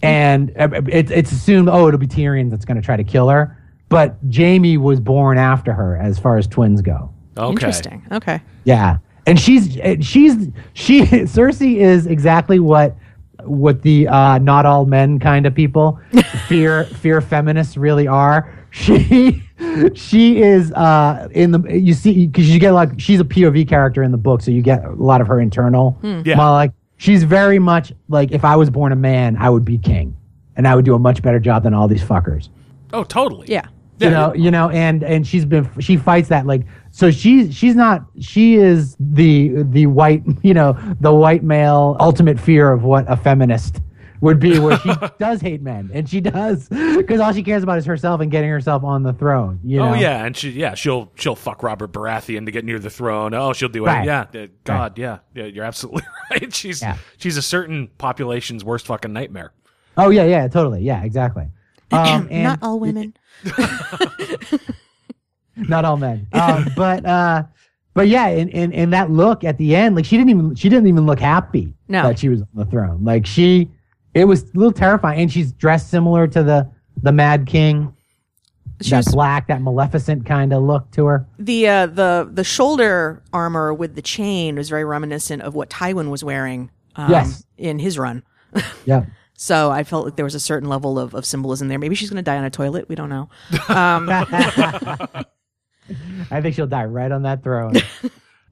And uh, it's it's assumed, oh, it'll be Tyrion that's going to try to kill her. But Jaime was born after her, as far as twins go. Okay. Interesting. Okay. Yeah, and she's she's she Cersei is exactly what what the uh, not all men kind of people fear fear feminists really are. She she is uh, in the you see because you get like she's a POV character in the book, so you get a lot of her internal Yeah. monologue. She's very much like if I was born a man, I would be king, and I would do a much better job than all these fuckers Oh, totally. Yeah. you know you know and and she's been she fights that like so she's she's not she is the the white you know the white male ultimate fear of what a feminist would be where she does hate men, and she does because all she cares about is herself and getting herself on the throne. You know? Oh yeah, and she yeah she'll she'll fuck Robert Baratheon to get near the throne. Oh, she'll do it. Right. Yeah, uh, God, yeah, yeah, you're absolutely right. She's Yeah. she's a certain population's worst fucking nightmare. Oh yeah, yeah, totally. Yeah, exactly. Um, and Not all women. not all men. Um, but uh, but yeah, and, in in that look at the end, like she didn't even she didn't even look happy No. that she was on the throne. Like she, it was a little terrifying, and she's dressed similar to the the Mad King. She that was- black, that Maleficent kind of look to her. The uh, the the shoulder armor with the chain was very reminiscent of what Tywin was wearing. Um, Yes. in his run. Yeah. So I felt like there was a certain level of, of symbolism there. Maybe she's going to die on a toilet. We don't know. I think she'll die right on that throne.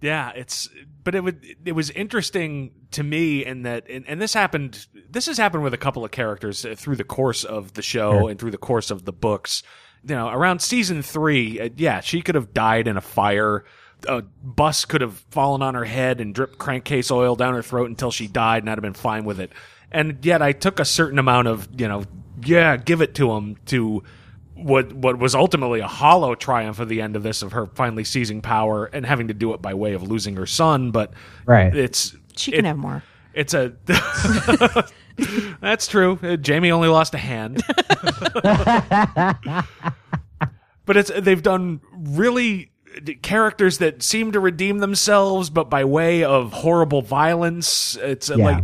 Yeah, it's but it would it was interesting to me in that and, and this happened this has happened with a couple of characters uh, through the course of the show and through the course of the books. You know, around season 3, uh, yeah, she could have died in a fire. A bus could have fallen on her head and dripped crankcase oil down her throat until she died and I'd have been fine with it. And yet I took a certain amount of, you know, yeah, give it to him to what what was ultimately a hollow triumph at the end of this of her finally seizing power and having to do it by way of losing her son but Right. it's She can it- have more. it's a that's true Uh, jaime only lost a hand but it's they've done really characters that seem to redeem themselves but by way of horrible violence it's uh, Yeah. like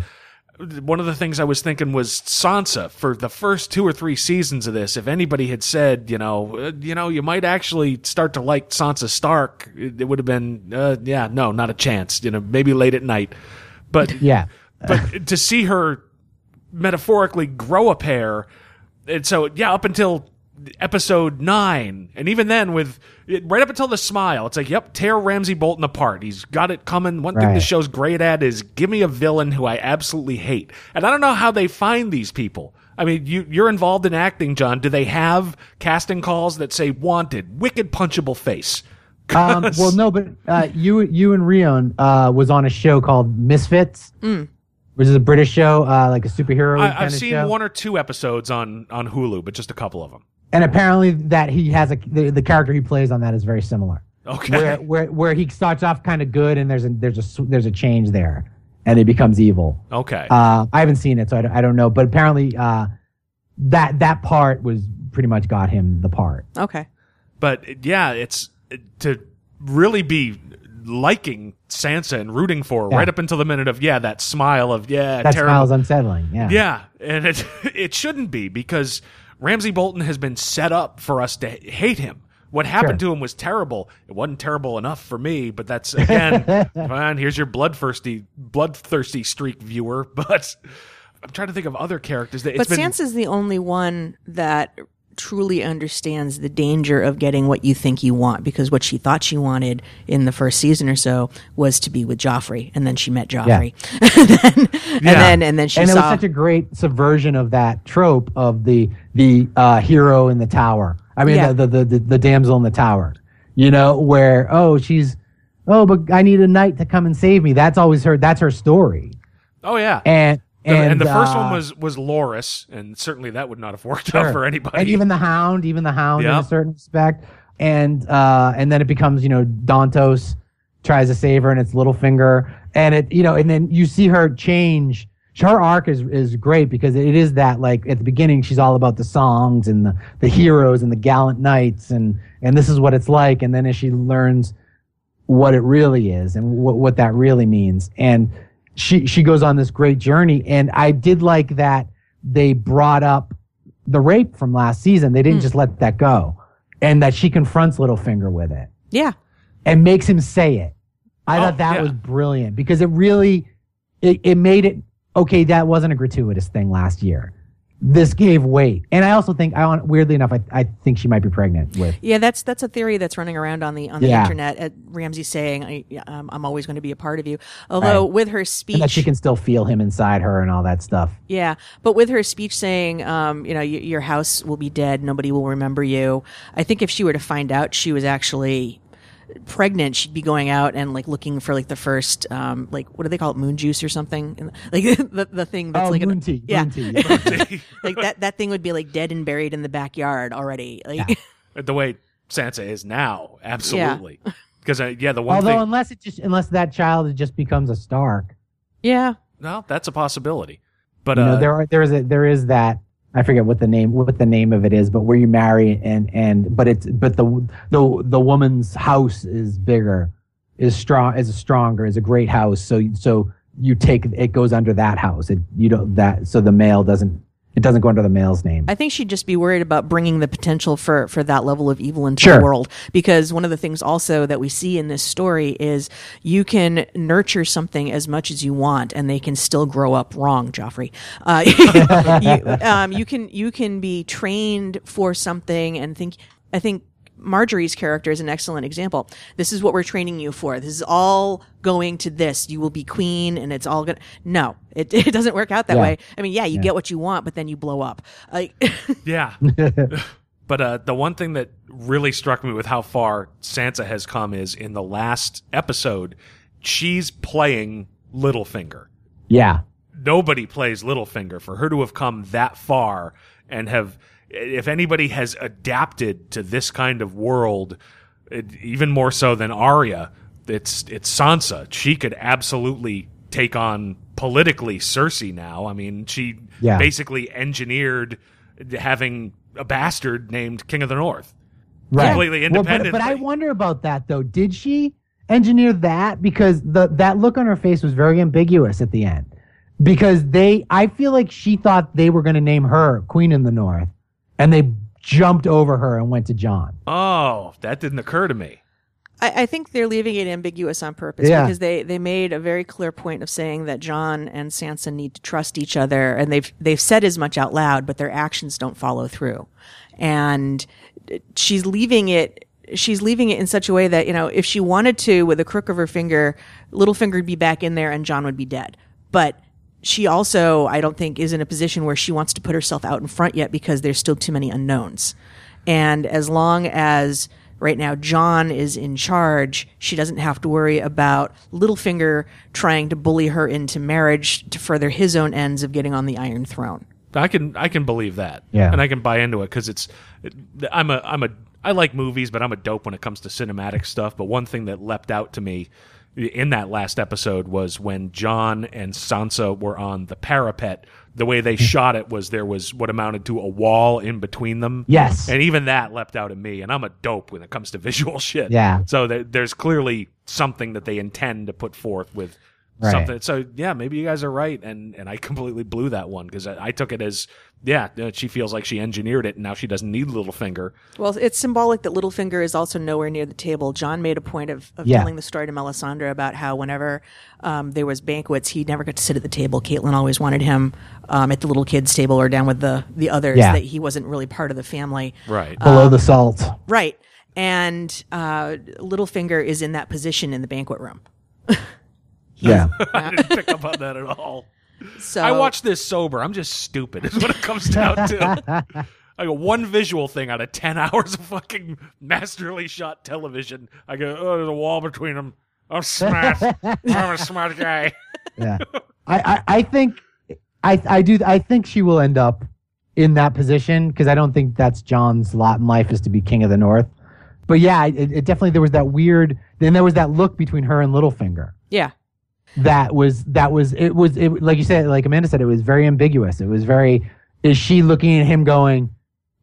one of the things I was thinking was Sansa for the first two or three seasons of this. If anybody had said, you know, uh, you know, you might actually start to like Sansa Stark, it, it would have been, uh, yeah, no, not a chance. You know, maybe late at night, but yeah. but to see her metaphorically grow a pair, and so yeah, up until episode nine, and even then with it, right up until the smile, it's like, yep, tear Ramsay Bolton apart. He's got it coming. One thing the show's great at is give me a villain who I absolutely hate, and I don't know how they find these people. I mean, you, you're involved in acting, John. Do they have casting calls that say wanted, wicked, punchable face? Um, well, no, but uh, you you and Rheon uh, was on a show called Misfits, which is a British show, uh, like a superhero. I, kind I've of seen show. one or two episodes on on Hulu, but just a couple of them. And apparently that he has a the, the character he plays on that is very similar. Okay. Where where where he starts off kind of good, and there's a there's a there's a change there, and it becomes evil. Okay. Uh, I haven't seen it, so I don't, I don't know. But apparently, uh, that that part was pretty much got him the part. Okay. but yeah, it's to really be liking Sansa and rooting for her Yeah. right up until the minute of yeah that smile of yeah That terrible smile's unsettling. Yeah. yeah and it it shouldn't be because Ramsay Bolton has been set up for us to hate him. What happened Sure. to him was terrible. It wasn't terrible enough for me, but that's again, fine. Here's your bloodthirsty, bloodthirsty streak viewer. But I'm trying to think of other characters that. But it's been, Sansa's the only one that truly understands the danger of getting what you think you want because what she thought she wanted in the first season or so was to be with Joffrey and then she met Joffrey. and, then, and then and then she and it was such a great subversion of that trope of the the uh, hero in the tower. I mean, Yeah. the, the, the the damsel in the tower. You know, where oh she's oh but I need a knight to come and save me. That's always her. That's her story. oh yeah, And The- and, and, the first uh, one was was Loras, and certainly that would not have worked Sure. out for anybody. And even the Hound, even the Hound in a certain respect. And uh, and then it becomes, you know, Dontos tries to save her and it's Littlefinger. And it, you know, and then you see her change. Her arc is is great because it is that like at the beginning she's all about the songs and the, the heroes and the gallant knights and and this is what it's like. And then as she learns what it really is and what, what that really means. And she she goes on this great journey. And I did like that they brought up the rape from last season. They didn't hmm. just let that go. And that she confronts Littlefinger with it yeah. and makes him say it. I Oh, thought that yeah. was brilliant because it really it, it made it okay, that wasn't a gratuitous thing last year. This gave weight. And I also think I on weirdly enough, I, I think she might be pregnant with Yeah, that's that's a theory that's running around on the on the Yeah. internet. At Ramsay saying, I, yeah, um, "I'm always going to be a part of you." Although Right. with her and speech, that she can still feel him inside her and all that stuff. Yeah, but with her speech saying, um, you know, y- your house will be dead, nobody will remember you. I think if she were to find out she was actually pregnant, she'd be going out and like looking for like the first, um, like what do they call it, moon juice or something? Like the the thing that's oh, like an- moon tea. yeah, Moon tea. like that that thing would be like dead and buried in the backyard already. Like the way Sansa is now, absolutely. Because uh, yeah, the one Although thing. unless it just unless that child just becomes a Stark, yeah, no, that's a possibility. But you know, uh, there are there is a there is that I forget what the name what the name of it is, but where you marry and and but it's but the the the woman's house is bigger, is strong is stronger, is a great house. So so you take it goes under that house. It you don't that so the male doesn't it doesn't go under the male's name. I think she'd just be worried about bringing the potential for for that level of evil into Sure. the world. Because one of the things also that we see in this story is you can nurture something as much as you want, and they can still grow up wrong. Joffrey, uh, you, um, you can you can be trained for something and think. I think Margaery's character is an excellent example. This is what we're training you for. This is all going to this. You will be queen, and it's all gonna. No, it, it doesn't work out that Yeah. way. I mean, yeah, you get what you want, but then you blow up. Like, Yeah. but uh, the one thing that really struck me with how far Sansa has come is in the last episode, she's playing Littlefinger. yeah. Nobody plays Littlefinger. For her to have come that far and have, if anybody has adapted to this kind of world, it, even more so than Arya, it's it's Sansa. She could absolutely take on politically Cersei now. I mean, she Yeah. basically engineered having a bastard named King of the North. Right. Completely Well, but- but, I wonder about that though. Did she engineer that because the that look on her face was very ambiguous at the end? Because they, I feel like she thought they were going to name her Queen in the North, and they jumped over her and went to Jon. Oh, that didn't occur to me. I, I think they're leaving it ambiguous on purpose Yeah. because they, they made a very clear point of saying that Jon and Sansa need to trust each other, and they've they've said as much out loud, but their actions don't follow through. And she's leaving it. She's leaving it in such a way that you know, if she wanted to, with a crook of her finger, Littlefinger would be back in there, and Jon would be dead. But she also, I don't think, is in a position where she wants to put herself out in front yet because there's still too many unknowns. And as long as right now Jon is in charge, she doesn't have to worry about Littlefinger trying to bully her into marriage to further his own ends of getting on the Iron Throne. I can I can believe that. Yeah. and I can buy into it because it's I'm a I'm a I like movies, but I'm a dope when it comes to cinematic stuff. But one thing that leapt out to me in that last episode was when Jon and Sansa were on the parapet. The way they hmm. shot it was there was what amounted to a wall in between them. Yes. and even that leapt out at me. And I'm a dope when it comes to visual shit. Yeah. So there, there's clearly something that they intend to put forth with Right. something. So yeah, maybe you guys are right, and and I completely blew that one because I, I took it as yeah, uh, she feels like she engineered it, and now she doesn't need Littlefinger. Well, it's symbolic that Littlefinger is also nowhere near the table. Jon made a point of, of Yeah. telling the story to Melisandre about how whenever um, there was banquets, he never got to sit at the table. Catelyn always wanted him um, at the little kids' table or down with the the others. Yeah. That he wasn't really part of the family. Right. Below the salt. Right. And uh, Littlefinger is in that position in the banquet room. Yeah. I didn't pick up on that at all. So I watched this sober. I'm just stupid. Is what it comes down to. I go one visual thing out of ten hours of fucking masterly shot television. I go, oh, there's a wall between them. I'm smart. I'm a smart guy. yeah. I, I, I think I I do I think she will end up in that position because I don't think that's Jon's lot in life is to be king of the north. But yeah, it, it definitely there was that weird. Then there was that look between her and Littlefinger. Yeah. That was that was it was it like you said like Amanda said it was very ambiguous. It was very is she looking at him going,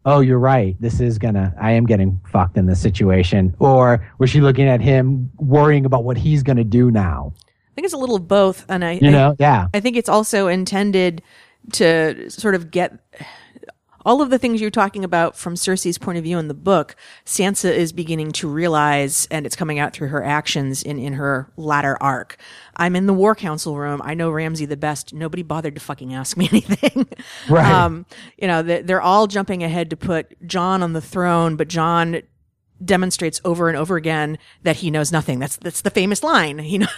"Oh, you're right. This is gonna I am getting fucked in this situation," or was she looking at him worrying about what he's gonna do now? I think it's a little of both. And I, You I- know? Yeah. I think it's also intended to sort of get all of the things you're talking about from Cersei's point of view in the book. Sansa is beginning to realize, and it's coming out through her actions in, in her latter arc. I'm in the War Council room. I know Ramsay the best. Nobody bothered to fucking ask me anything. Right. Um, you know, they're, they're all jumping ahead to put Jon on the throne, but Jon demonstrates over and over again that he knows nothing. That's that's the famous line. He knows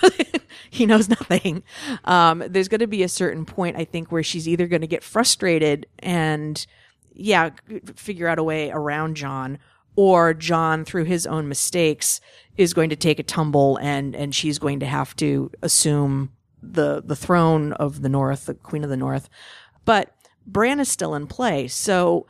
he knows nothing. Um, there's going to be a certain point, I think, where she's either going to get frustrated and yeah, figure out a way around Jon, or Jon, through his own mistakes, is going to take a tumble and and she's going to have to assume the the throne of the North, the Queen of the North. But Bran is still in play, so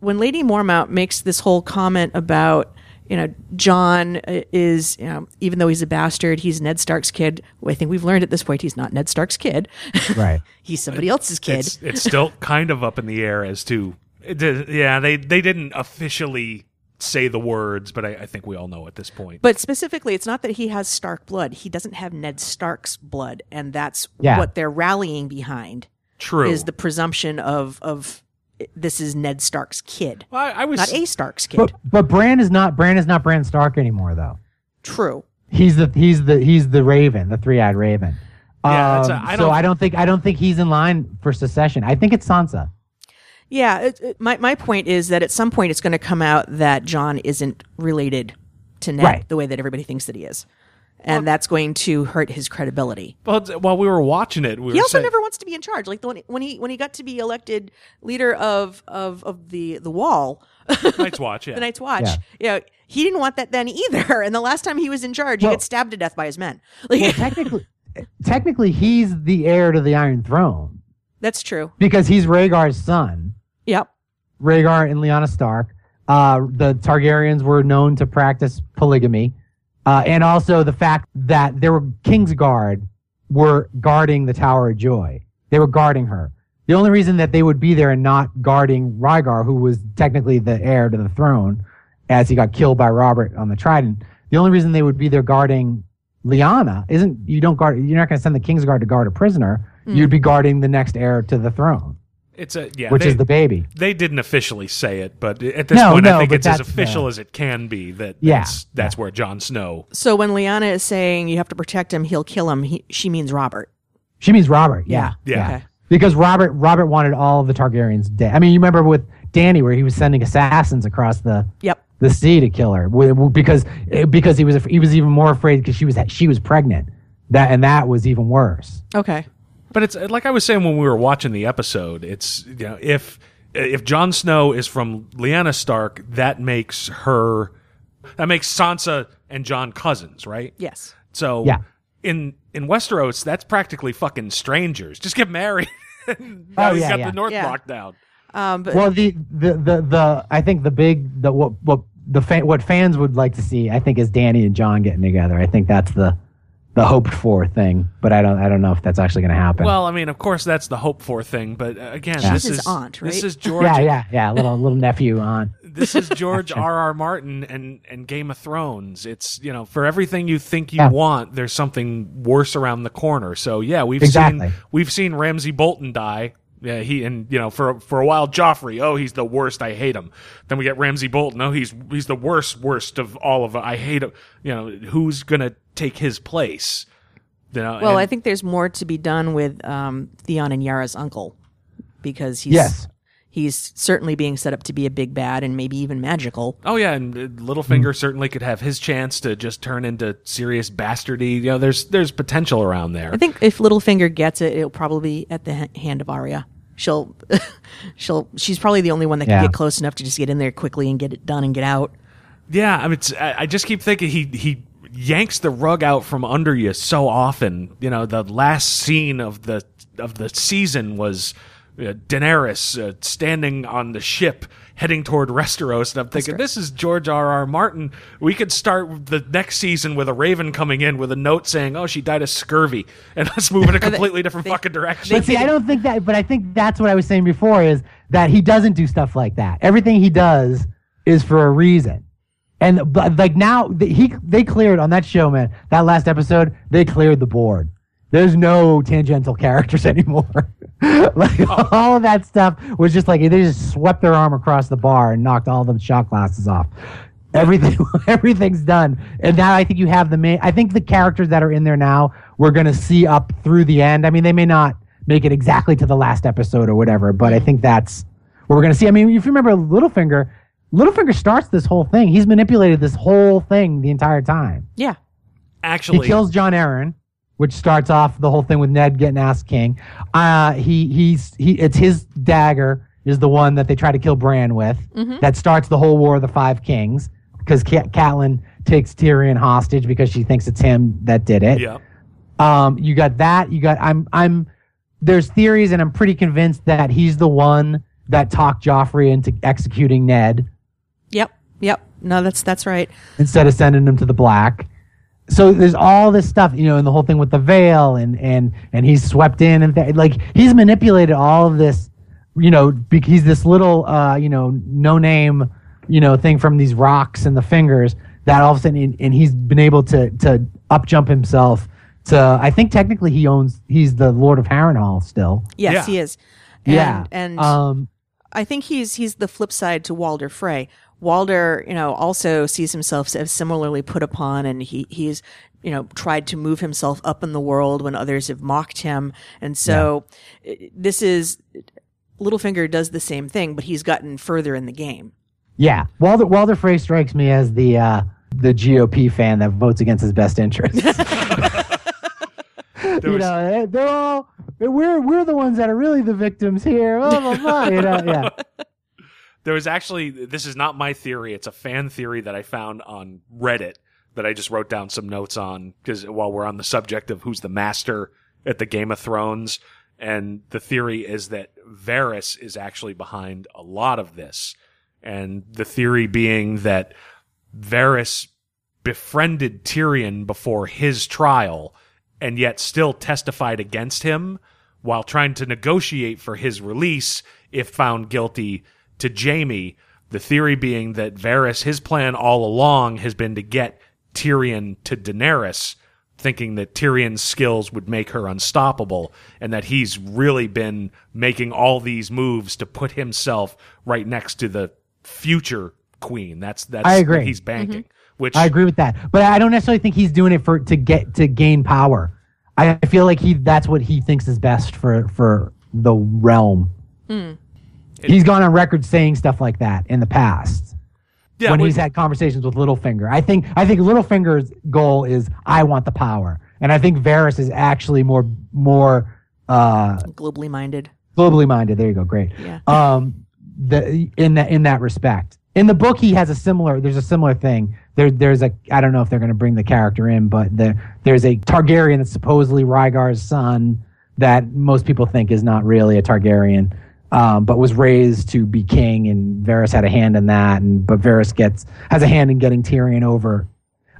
when Lady Mormont makes this whole comment about you know Jon uh, is you know even though he's a bastard, he's Ned Stark's kid. I think we've learned at this point he's not Ned Stark's kid. Right. he's somebody else's kid. It's, it's still kind of up in the air as to, it did- yeah, they they didn't officially say the words, but I, I think we all know at this point. But specifically, it's not that he has Stark blood. He doesn't have Ned Stark's blood, and that's Yeah. what they're rallying behind. True. Is the presumption of of this is Ned Stark's kid, Well, I, I was not a Stark's kid. But but Bran is not Bran is not Bran Stark anymore though. True. He's the he's the he's the Raven, the three eyed Raven. Yeah, Um, I so don't- I don't think I don't think he's in line for secession. I think it's Sansa. Yeah. It, it- my my point is that at some point it's going to come out that Jon isn't related to Ned Right. the way that everybody thinks that he is, and that's going to hurt his credibility. But while we were watching it, we He were also saying, never wants to be in charge. Like the, when, when he when he got to be elected leader of of of the the Wall, Night's Watch. Yeah. the Night's Watch. Yeah. You know, he didn't want that then either. And the last time he was in charge, he Well- got stabbed to death by his men. Like Well, technically, technically, he's the heir to the Iron Throne that's true. because he's Rhaegar's son. Yep. Rhaegar and Lyanna Stark. Uh, the Targaryens were known to practice polygamy, uh, and also the fact that there were Kingsguard were guarding the Tower of Joy. They were guarding her. The only reason that they would be there and not guarding Rhaegar, who was technically the heir to the throne, as he got killed by Robert on the Trident, the only reason they would be there guarding Lyanna isn't you don't guard. You're not going to send the Kingsguard to guard a prisoner. You'd be guarding the next heir to the throne, it's a yeah. which they, is the baby. they didn't officially say it, but at this No, point, I think it's as official uh, as it can be. That Yeah, that's, that's where Jon Snow. So when Lyanna is saying you have to protect him, he'll kill him. He, she means Robert. She means Robert. Yeah. Yeah. Okay. Because Robert Robert wanted all of the Targaryens dead. I mean, you remember with Dany where he was sending assassins across the Yep. The sea to kill her wi- wi- because eh, because he was he was even more afraid because she was she was pregnant. That and that was even worse. Okay. But it's like I was saying when we were watching the episode. It's you know if if Jon Snow is from Lyanna Stark, that makes her that makes Sansa and Jon cousins, right? Yes. So Yeah. in in Westeros, that's practically fucking strangers. Just get married. Oh, now Oh, you yeah, got yeah. the North Yeah. locked down. Um, but Well, the the the, the I think the big the what what the fan, what fans would like to see I think is Dany and Jon getting together. I think that's the the hoped for thing, but I don't I don't know if that's actually going to happen. Well, I mean, of course, that's the hope for thing. But uh, again, Yeah. this She's is aunt, This is George. yeah, yeah, yeah, little little nephew on. This is George R. R. Martin and and Game of Thrones. It's you know for everything you think you Yeah. want, there's something worse around the corner. So yeah, we've Exactly. seen we've seen Ramsay Bolton die. Yeah, he and you know for for a while Joffrey, oh he's the worst, I hate him. Then we get Ramsay Bolton, oh he's he's the worst worst of all of it. I hate him. You know who's gonna take his place? You know, well, and- I think there's more to be done with um, Theon and Yara's uncle because he's Yes. he's certainly being set up to be a big bad and maybe even magical. Oh yeah, and uh, Littlefinger Hmm. certainly could have his chance to just turn into serious bastardy. You know, there's there's potential around there. I think if Littlefinger gets it, it'll probably be at the hand of Arya. She'll, she'll, she's probably the only one that can Yeah. get close enough to just get in there quickly and get it done and get out. Yeah, I mean, it's, I, I just keep thinking he he yanks the rug out from under you so often. You know, the last scene of the of the season was uh, Daenerys uh, standing on the ship heading toward Westeros, and I'm thinking this is George R. R. Martin. We could start the next season with a Raven coming in with a note saying, "Oh, she died of scurvy," and let's move in a completely different fucking direction. But see, I don't think that. But I think that's what I was saying before is that he doesn't do stuff like that. Everything he does is for a reason. And but like now, the, he they cleared on that show, man. That last episode, they cleared the board. There's no tangential characters anymore. like oh. all of that stuff was just like they just swept their arm across the bar and knocked all the shot glasses off. Everything, everything's done, and now I think you have the main. I think the characters that are in there now we're gonna see up through the end. I mean, they may not make it exactly to the last episode or whatever, but I think that's what we're gonna see. I mean, if you remember Littlefinger, Littlefinger starts this whole thing. He's manipulated this whole thing the entire time. Yeah. actually, He kills Jon Arryn, which starts off the whole thing with Ned getting asked king. Uh, he he's he it's his dagger. is the one that they try to kill Bran with. That starts the whole War of the Five Kings because Cat- Catelyn takes Tyrion hostage because she thinks it's him that did it. Yeah. Um, you got that. You got I'm I'm there's theories, and I'm pretty convinced that he's the one that talked Joffrey into executing Ned Yep. Yep. No, that's that's right. instead of sending him to the black. So there's all this stuff, you know, and the whole thing with the veil, and and and he's swept in, and th- like he's manipulated all of this, you know, because he's this little, uh, you know, no name, you know, thing from these rocks and the fingers that all of a sudden, and, and he's been able to to up jump himself to. I think technically he owns, he's the Lord of Harrenhal still. Yes, Yeah. he is. And, yeah, And um, I think he's he's the flip side to Walder Frey. Walder, you know, also sees himself as similarly put upon, and he he's you know tried to move himself up in the world when others have mocked him, and so i- this is Littlefinger does the same thing, but he's gotten further in the game. yeah. Walder Walder Frey strikes me as the uh, the GOP fan that votes against his best interests. There you was- know, eh, they're all we're we're the ones that are really the victims here. Blah, blah, blah, you know, yeah. There was actually this is not my theory. It's a fan theory that I found on Reddit that I just wrote down some notes on because while we're on the subject of who's the master at the Game of Thrones, and the theory is that Varys is actually behind a lot of this, and the theory being that Varys befriended Tyrion before his trial and yet still testified against him while trying to negotiate for his release if found guilty to Jaime. The theory being that Varys, his plan all along has been to get Tyrion to Daenerys, thinking that Tyrion's skills would make her unstoppable, and that he's really been making all these moves to put himself right next to the future queen. That's that's I agree. he's banking. Mm-hmm. Which I agree with that, but I don't necessarily think he's doing it for to get to gain power. I feel like he that's what he thinks is best for for the realm. Hmm. He's gone on record saying stuff like that in the past yeah, when we- he's had conversations with Littlefinger. I think I think Littlefinger's goal is I want the power, and I think Varys is actually more more uh, Globally minded. globally minded. There you go. Great. Yeah. Um, the in that in that respect, in the book, he has a similar. There's a similar thing. There, there's a. I don't know if they're going to bring the character in, but there, there's a Targaryen that's supposedly Rhaegar's son that most people think is not really a Targaryen, um, but was raised to be king, and Varys had a hand in that. And but Varys gets has a hand in getting Tyrion over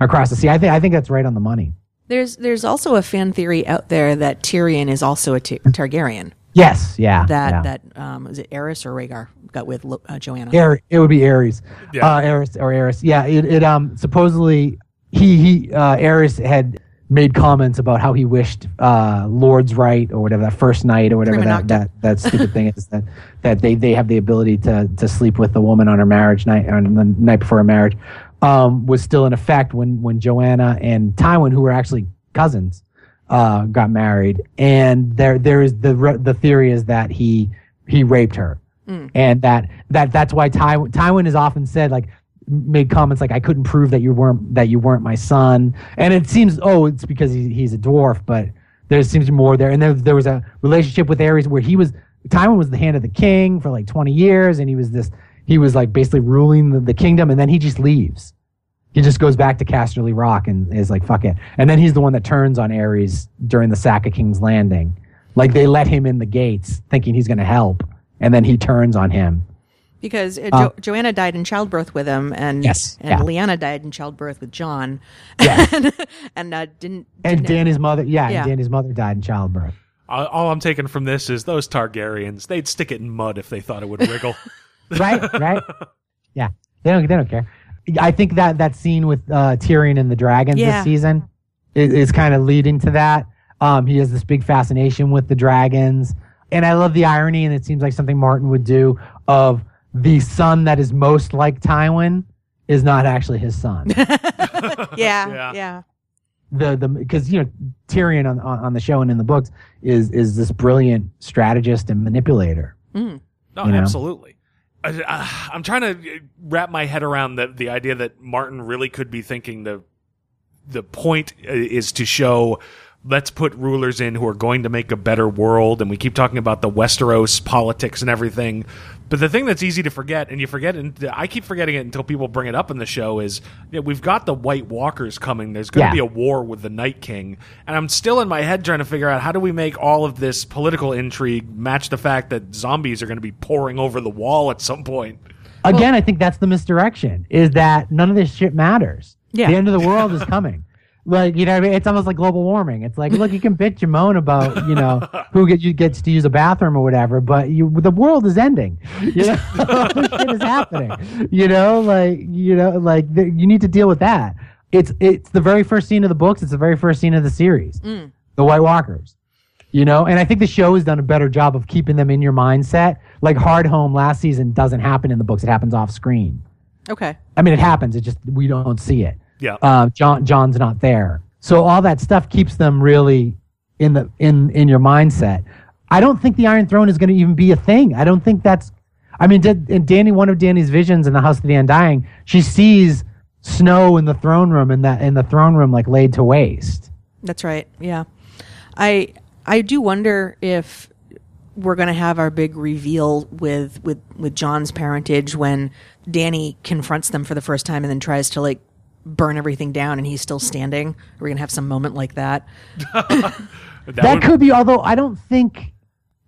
across the sea. I think I think that's right on the money. There's there's also a fan theory out there that Tyrion is also a T- Targaryen. Yes. Yeah. That yeah. that um, was it Aerys or Rhaegar got with uh, Joanna. Air, it would be Aerys. Yeah. Uh, Aerys or Aerys. Yeah. It, it um supposedly he he uh, Aerys had made comments about how he wished uh, Lord's right or whatever that first night or whatever that, that that stupid thing is that that they they have the ability to to sleep with the woman on her marriage night on the night before her marriage um, was still in effect when when Joanna and Tywin who were actually cousins uh, got married. And there there is the the theory is that he he raped her. And that that that's why Tywin Tywin is often said like made comments like I couldn't prove that you weren't that you weren't my son and it seems oh it's because he, he's a dwarf but there seems more there and there there was a relationship with Aerys where he was Tywin was the hand of the king for like 20 years and he was this he was like basically ruling the, the kingdom and then he just leaves he just goes back to Casterly Rock and is like, fuck it. And then he's the one that turns on Aerys during the sack of King's Landing. Like they let him in the gates thinking he's going to help. And then he turns on him. Because uh, jo- Joanna died in childbirth with him, and Yes, and yeah. Lyanna died in childbirth with Jon. Yeah. and, and uh, didn't, And didn't Dany's mother, yeah, Yeah. and Dany's mother died in childbirth. all all I'm taking from this is those Targaryens. They'd stick it in mud if they thought it would wriggle. Right? right? Yeah. They don't, they don't care. I think that that scene with uh, Tyrion and the dragons Yeah. this season is, is kind of leading to that. Um, he has this big fascination with the dragons. And I love the irony, and it seems like something Martin would do, of the son that is most like Tywin is not actually his son. yeah, Yeah. yeah, the the because you know Tyrion on, on on the show and in the books is is this brilliant strategist and manipulator. Mm. No, You know? absolutely. I, I, I'm trying to wrap my head around the the idea that Martin really could be thinking the the point uh, is to show let's put rulers in who are going to make a better world, and we keep talking about the Westeros politics and everything. But the thing that's easy to forget, and you forget, and I keep forgetting it until people bring it up in the show, is you know, we've got the White Walkers coming. There's going to Yeah. be a war with the Night King, and I'm still in my head trying to figure out how do we make all of this political intrigue match the fact that zombies are going to be pouring over the wall at some point. Again, I think that's the misdirection. Is that none of this shit matters. Yeah. The end of the world is coming. Like you know, what I mean? it's almost like global warming. It's like, look, you can bitch and moan about you know who get, you gets to use a bathroom or whatever, but you the world is ending. You know, shit is happening. You know, like you know, like th- you need to deal with that. It's it's the very first scene of the books. It's the very first scene of the series. Mm. The White Walkers. You know, and I think the show has done a better job of keeping them in your mindset. Like Hardhome last season doesn't happen in the books; it happens off screen. Okay. I mean, it happens. It just we don't see it. Yeah. Uh, Jon Jon's not there, so all that stuff keeps them really in the in in your mindset. I don't think the Iron Throne is going to even be a thing. I don't think that's. I mean, did in Dany one of Dany's visions in the House of the Undying, she sees snow in the throne room and that in the throne room like laid to waste. That's right. Yeah. I I do wonder if we're going to have our big reveal with with with Jon's parentage when Dany confronts them for the first time and then tries to like burn everything down and he's still standing. Are we going to have some moment like that? That, That would- could be, although I don't think.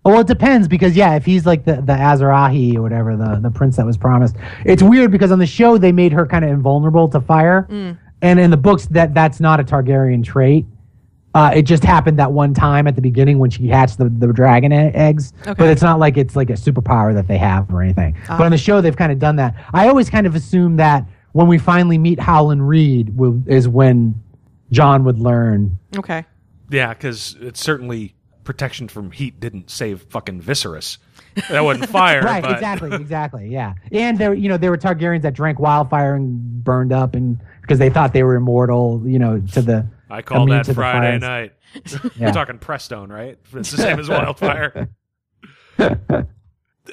Well, it depends because yeah, if he's like the the Azor Ahai or whatever, the the prince that was promised, it's weird because on the show they made her kind of invulnerable to fire, and in the books that that's not a Targaryen trait. Uh, it just happened that one time at the beginning when she hatched the, the dragon e- eggs, but it's not like it's like a superpower that they have or anything. But on the show they've kind of done that. I always kind of assume that when we finally meet Howland Reed will, is when Jon would learn Okay. Yeah, because it's certainly protection from heat didn't save fucking Viserys. That wasn't fire, right but exactly exactly yeah and there you know there were targaryens that drank wildfire and burned up and because they thought they were immortal you know to the I call immune that to the Friday fires. night. Yeah. We're talking Prestone, right? It's the same as wildfire.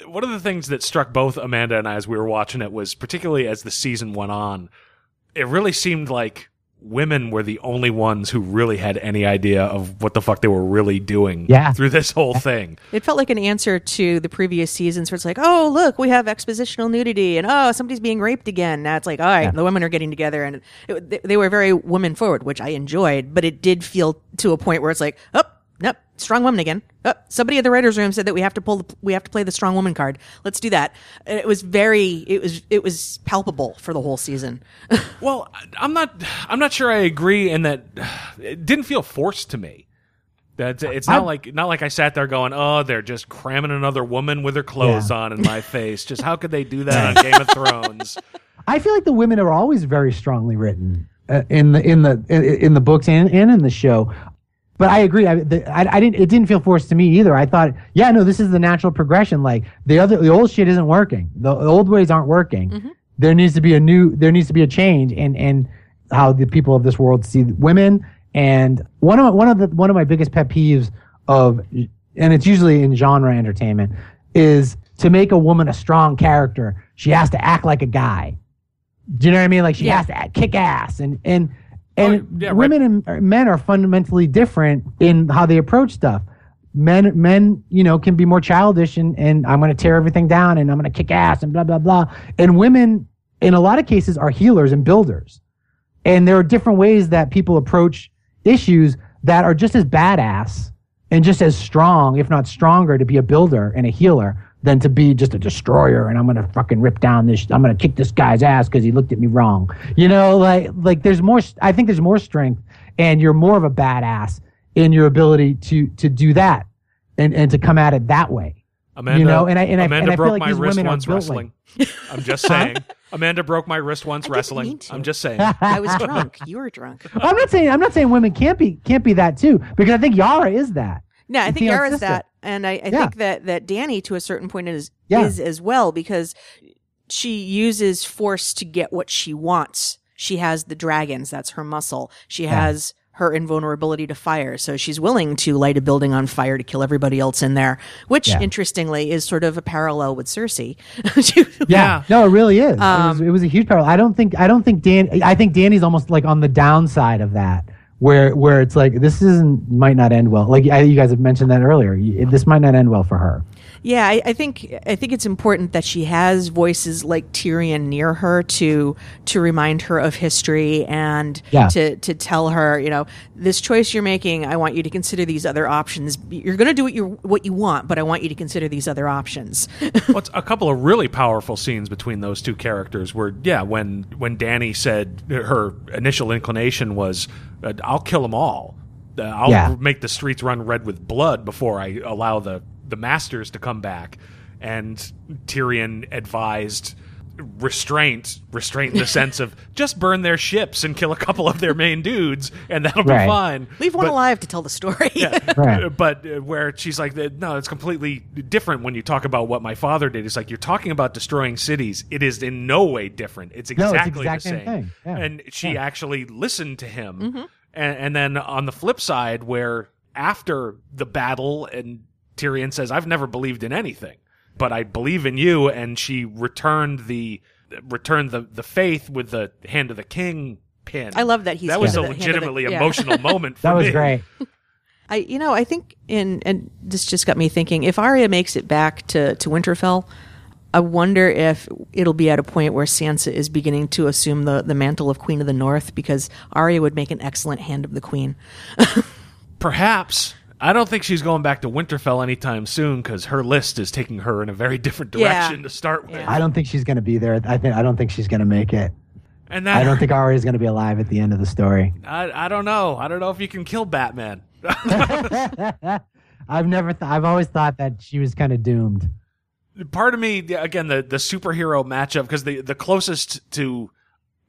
One of the things that struck both Amanda and I as we were watching it was particularly as the season went on, it really seemed like women were the only ones who really had any idea of what the fuck they were really doing Yeah. through this whole thing. It felt like an answer to the previous seasons where it's like, oh, look, we have expositional nudity and oh, somebody's being raped again. Now it's like, all right, the women are getting together and it, they, they were very women forward, which I enjoyed, but it did feel to a point where it's like, oh, nope, strong woman again. Oh, somebody at the writers' room said that we have to pull, the, we have to play the strong woman card. Let's do that. And it was very, it was, it was palpable for the whole season. Well, I'm not. I'm not sure I agree in that it didn't feel forced to me. That it's not I- like not like I sat there going, "Oh, they're just cramming another woman with her clothes Yeah. on in my face." Just how could they do that on Game of Thrones? i feel like the women are always very strongly written uh, in the in the in, in the books and, and in the show but I agree. I, the, I, I didn't. It didn't feel forced to me either. I thought, yeah, no, this is the natural progression. Like the other, the old shit isn't working. The, the old ways aren't working. Mm-hmm. There needs to be a new. There needs to be a change in and how the people of this world see women. And one of my, one of the one of my biggest pet peeves of, and it's usually in genre entertainment, is to make a woman a strong character. She has to act like a guy. Do you know what I mean? Like she Yeah. has to act, kick ass and and and Oh, yeah, right. women and men are fundamentally different in how they approach stuff. Men men you know can be more childish and and I'm going to tear everything down and I'm going to kick ass and blah blah blah. And women in a lot of cases are healers and builders. And there are different ways that people approach issues that are just as badass and just as strong, if not stronger, to be a builder and a healer than to be just a destroyer and I'm gonna fucking rip down this. I'm gonna kick this guy's ass because he looked at me wrong. You know, like like there's more. I think there's more strength, and you're more of a badass in your ability to to do that and and to come at it that way. Amanda, You know, and I- and I- Amanda and I feel broke like my these wrist women are once built wrestling. I'm just saying. Amanda broke my wrist once didn't wrestling. mean to. I'm just saying. I was drunk. You were drunk. I'm not saying I'm not saying women can't be can't be that too because I think Yara is that. No, I think see Yara's that, and I, I Yeah. think that that Dany to a certain point is Yeah. is as well because she uses force to get what she wants. She has the dragons; that's her muscle. She has her invulnerability to fire, so she's willing to light a building on fire to kill everybody else in there. Which, Yeah. interestingly, is sort of a parallel with Cersei. Yeah. No, it really is. it, was, Um, it was a huge parallel. I don't think I don't think Dan I think Dany's almost like on the downside of that where where it's like this isn't might not end well. Like I, you guys have mentioned that earlier. This might not end well for her. Yeah, I, I think I think it's important that she has voices like Tyrion near her to to remind her of history and Yeah. to to tell her, you know, this choice you're making. I want you to consider these other options. You're going to do what you what you want, but I want you to consider these other options. well, it's a couple of really powerful scenes between those two characters where yeah when when dany said her initial inclination was i'll kill them all uh, i'll Yeah. make the streets run red with blood before i allow the the masters to come back and tyrion advised restraint restraint in the sense of just burn their ships and kill a couple of their main dudes and that'll Right. be fine Leave one But- alive to tell the story. Right. uh, but uh, where she's like, no, it's completely different when you talk about what my father did. It's like you're talking about destroying cities. It is in no way different. It's No, it's exactly the same same. thing. Yeah. And she Yeah. actually listened to him. And, and then on the flip side, where after the battle, and Tyrion says, "I've never believed in anything, but I believe in you," and she returned the returned the the faith with the hand of the king pin. I love that he's that was a of the- hand of the- legitimately yeah. emotional moment. For That was me. great. I, you know, I think in and this just got me thinking. If Arya makes it back to to Winterfell, I wonder if it'll be at a point where Sansa is beginning to assume the the mantle of Queen of the North because Arya would make an excellent hand of the Queen. Perhaps. I don't think she's going back to Winterfell anytime soon because her list is taking her in a very different Yeah. direction to start with. I don't think she's going to be there. I think I don't think she's going to make it. And that I don't think Arya is going to be alive at the end of the story. I, I don't know. I don't know if you can kill Batman. I've never. Th- I've always thought that she was kind of doomed. Part of me, again, the the superhero matchup because the the closest to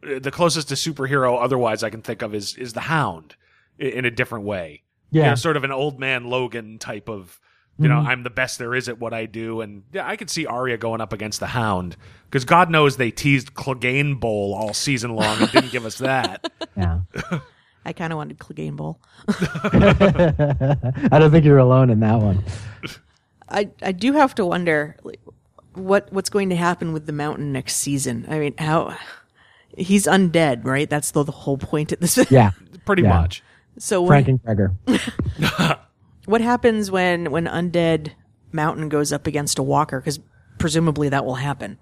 the closest to superhero otherwise I can think of is is the Hound i- in a different way. You Yeah. know, sort of an old man Logan type of. You know, mm-hmm. I'm the best there is at what I do, and yeah, I could see Arya going up against the Hound because God knows they teased Clegane Bowl all season long and didn't give us that. Yeah. I kind of wanted Clegane Bowl. I don't think you're alone in that one. I I do have to wonder like, what what's going to happen with the Mountain next season. I mean, how he's undead, right? That's the, the whole point at this. Yeah. Pretty Yeah. much. So what, Frank and Gregor. what happens when when undead Mountain goes up against a Walker? Because presumably that will happen.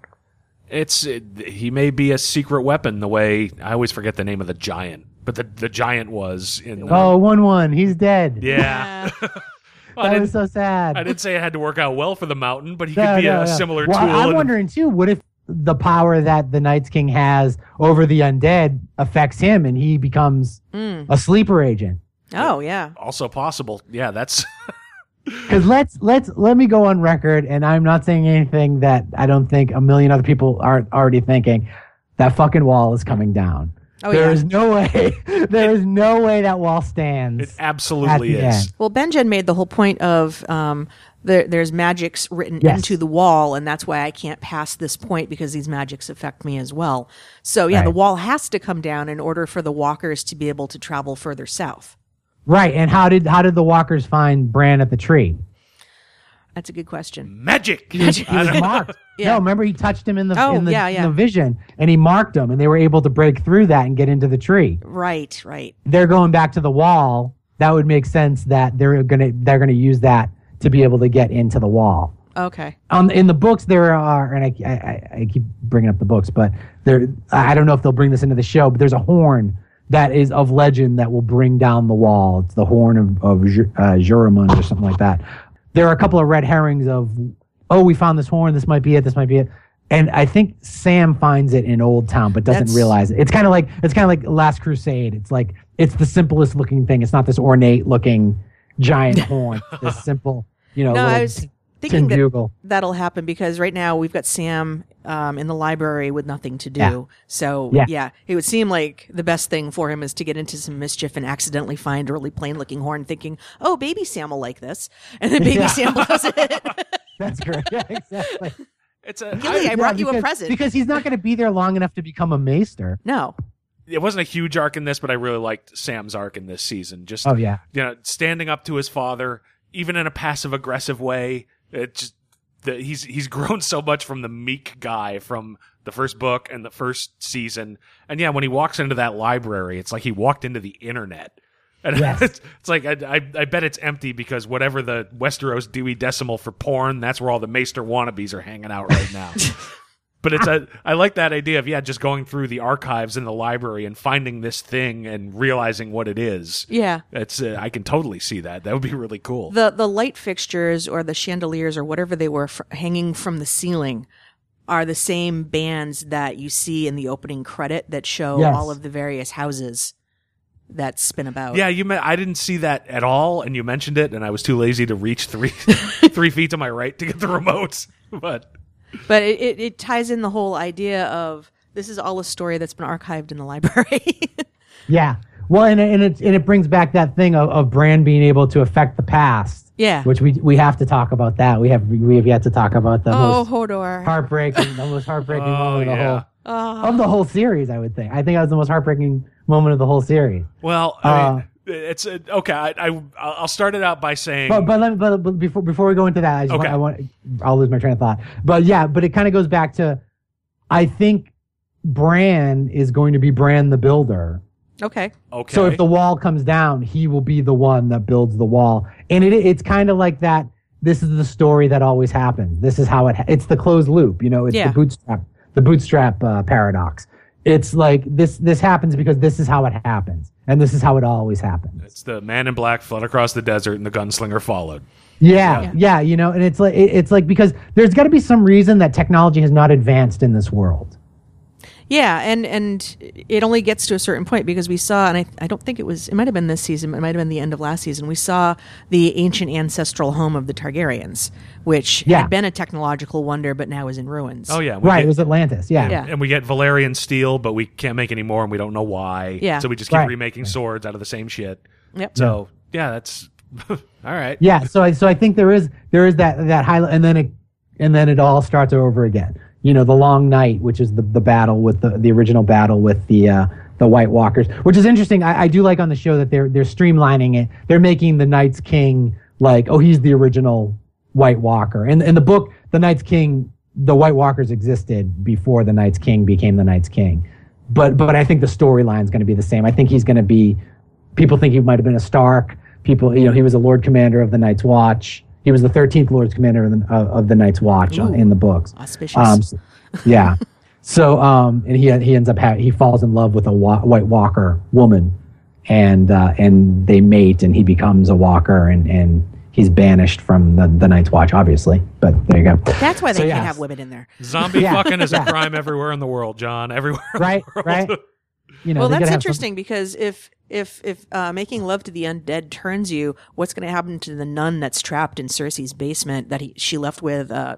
It's it, he may be a secret weapon. The way I always forget the name of the giant, but the the giant was in. The, Oh, one one. He's dead. yeah. Well, I, That was so sad. I didn't say it had to work out well for the mountain, but he No, could be no, a no. similar well, tool. I'm in- wondering too. What if the power that the Night's King has over the undead affects him, and he becomes mm. a sleeper agent? Oh yeah. also possible. Yeah, that's Because let's let's let me go on record, and I'm not saying anything that I don't think a million other people aren't already thinking. That fucking wall is coming down. Oh, There yeah. is no way. there is no way that wall stands. it. Absolutely is. end. Well, Benjen made the whole point of um, there, there's magics written Yes. into the wall, and that's why I can't pass this point because these magics affect me as well. So yeah, the wall has to come down in order for the walkers to be able to travel further south. Right. And how did how did the walkers find Bran at the tree? That's a good question. Magic. He was marked. Yeah. No, remember he touched him in the Oh, in the, yeah, in the vision, and he marked him, and they were able to break through that and get into the tree. Right, right. They're going back to the wall. That would make sense that they're gonna they're gonna use that to be able to get into the wall. Okay. Um, in the books there are, and I, I, I- I keep bringing up the books, but there I don't know if they'll bring this into the show, but there's a horn that is of legend that will bring down the wall. It's the horn of of Ju- uh, Joramun or something like that. There are a couple of red herrings of, oh, we found this horn. This might be it. This might be it. And I think Sam finds it in Oldtown, but doesn't That's- realize it. It's kind of like it's kind of like Last Crusade. It's like it's the simplest looking thing. It's not this ornate looking giant horn. It's this simple, you know. No, little I was tin thinking that that'll happen because right now we've got Sam um, in the library with nothing to do. Yeah. So Yeah. yeah. it would seem like the best thing for him is to get into some mischief and accidentally find a really plain looking horn, thinking, "Oh, baby Sam will like this," and then baby Yeah. Sam blows it. That's great. Yeah, exactly. It's a. Gilly, I Yeah, brought you a present. because he's not going to be there long enough to become a maester. no, it wasn't a huge arc in this, but I really liked Sam's arc in this season. Just Oh yeah, you know, standing up to his father, even in a passive aggressive way. It just the, he's he's grown so much from the meek guy from the first book and the first season. And yeah, when he walks into that library, it's like he walked into the internet. And Yes. it's, it's like I, I, I bet it's empty because whatever the Westeros Dewey Decimal for porn, that's where all the Maester wannabes are hanging out right now. but it's a I like that idea of yeah, just going through the archives in the library and finding this thing and realizing what it is. Yeah. It's uh, I can totally see that. That would be really cool. The the light fixtures or the chandeliers or whatever they were fr- hanging from the ceiling are the same bands that you see in the opening credit that show Yes. all of the various houses that spin about. yeah, you. Me- I didn't see that at all, and you mentioned it, and I was too lazy to reach three three feet to my right to get the remotes, But But it, it, it ties in the whole idea of this is all a story that's been archived in the library. Yeah. Well, and, and it and it brings back that thing of, of Bran being able to affect the past. Yeah. Which we we have to talk about that. We have we have yet to talk about the oh, most Hodor. heartbreaking, the most heartbreaking Oh, moment of the yeah. whole of the whole series. I would think. I think that was the most heartbreaking moment of the whole series. well, I Uh, mean, it's uh, okay. I, I I'll start it out by saying But but, let me, but but before before we go into that, I just Okay. want, I want I'll lose my train of thought. But yeah, but it kind of goes back to, I think, Bran is going to be Bran the Builder. Okay. okay. So if the wall comes down, he will be the one that builds the wall. And it it's kind of like that. This is the story that always happens. This is how it. ha- It's the closed loop. You know, it's Yeah. the bootstrap the bootstrap uh, paradox. It's like this this happens because this is how it happens, and this is how it always happens. it's the man in black fled across the desert, and the gunslinger followed. Yeah, Yeah. yeah, you know, and it's like it- it's like because there's got to be some reason that technology has not advanced in this world. Yeah, and and it only gets to a certain point because we saw, and I, I don't think it was, it might have been this season, it might have been the end of last season. We saw the ancient ancestral home of the Targaryens, which Yeah. had been a technological wonder, but now is in ruins. Oh yeah, Right, get- it was Atlantis. Yeah, Yeah. and we get Valyrian steel, but we can't make any more, and we don't know why. Yeah. So we just keep Right. remaking swords out of the same shit. Yep. So yeah, that's all right. yeah. So I so I think there is there is that that high, and then it and then it all starts over again. You know, the long night, which is the the battle with the the original battle with the. uh the White Walkers, which is interesting. I, I do like on the show that they're they're streamlining it. They're making the Night's King like, oh, he's the original White Walker. And in the book, the Night's King, the White Walkers existed before the Night's King became the Night's King. But but I think the storyline is going to be the same. I think he's going to be. People think he might have been a Stark. People, you know, he was a Lord Commander of the Night's Watch. He was the thirteenth Lord's Commander of the, of, of the Night's Watch Ooh. in the books. Auspicious. Um, s- yeah. So um, and he he ends up ha- he falls in love with a wa- White Walker woman, and uh, and they mate, and he becomes a Walker, and and he's banished from the the Night's Watch, obviously. But there you go. That's why they So, can't yes. have women in there. Zombie Yeah. fucking is Yeah. a crime everywhere in the world, Jon. Everywhere. in the Right, world. right. You know, well, that's have some- interesting because if if if uh, making love to the undead turns you, what's going to happen to the nun that's trapped in Cersei's basement that he she left with? Uh,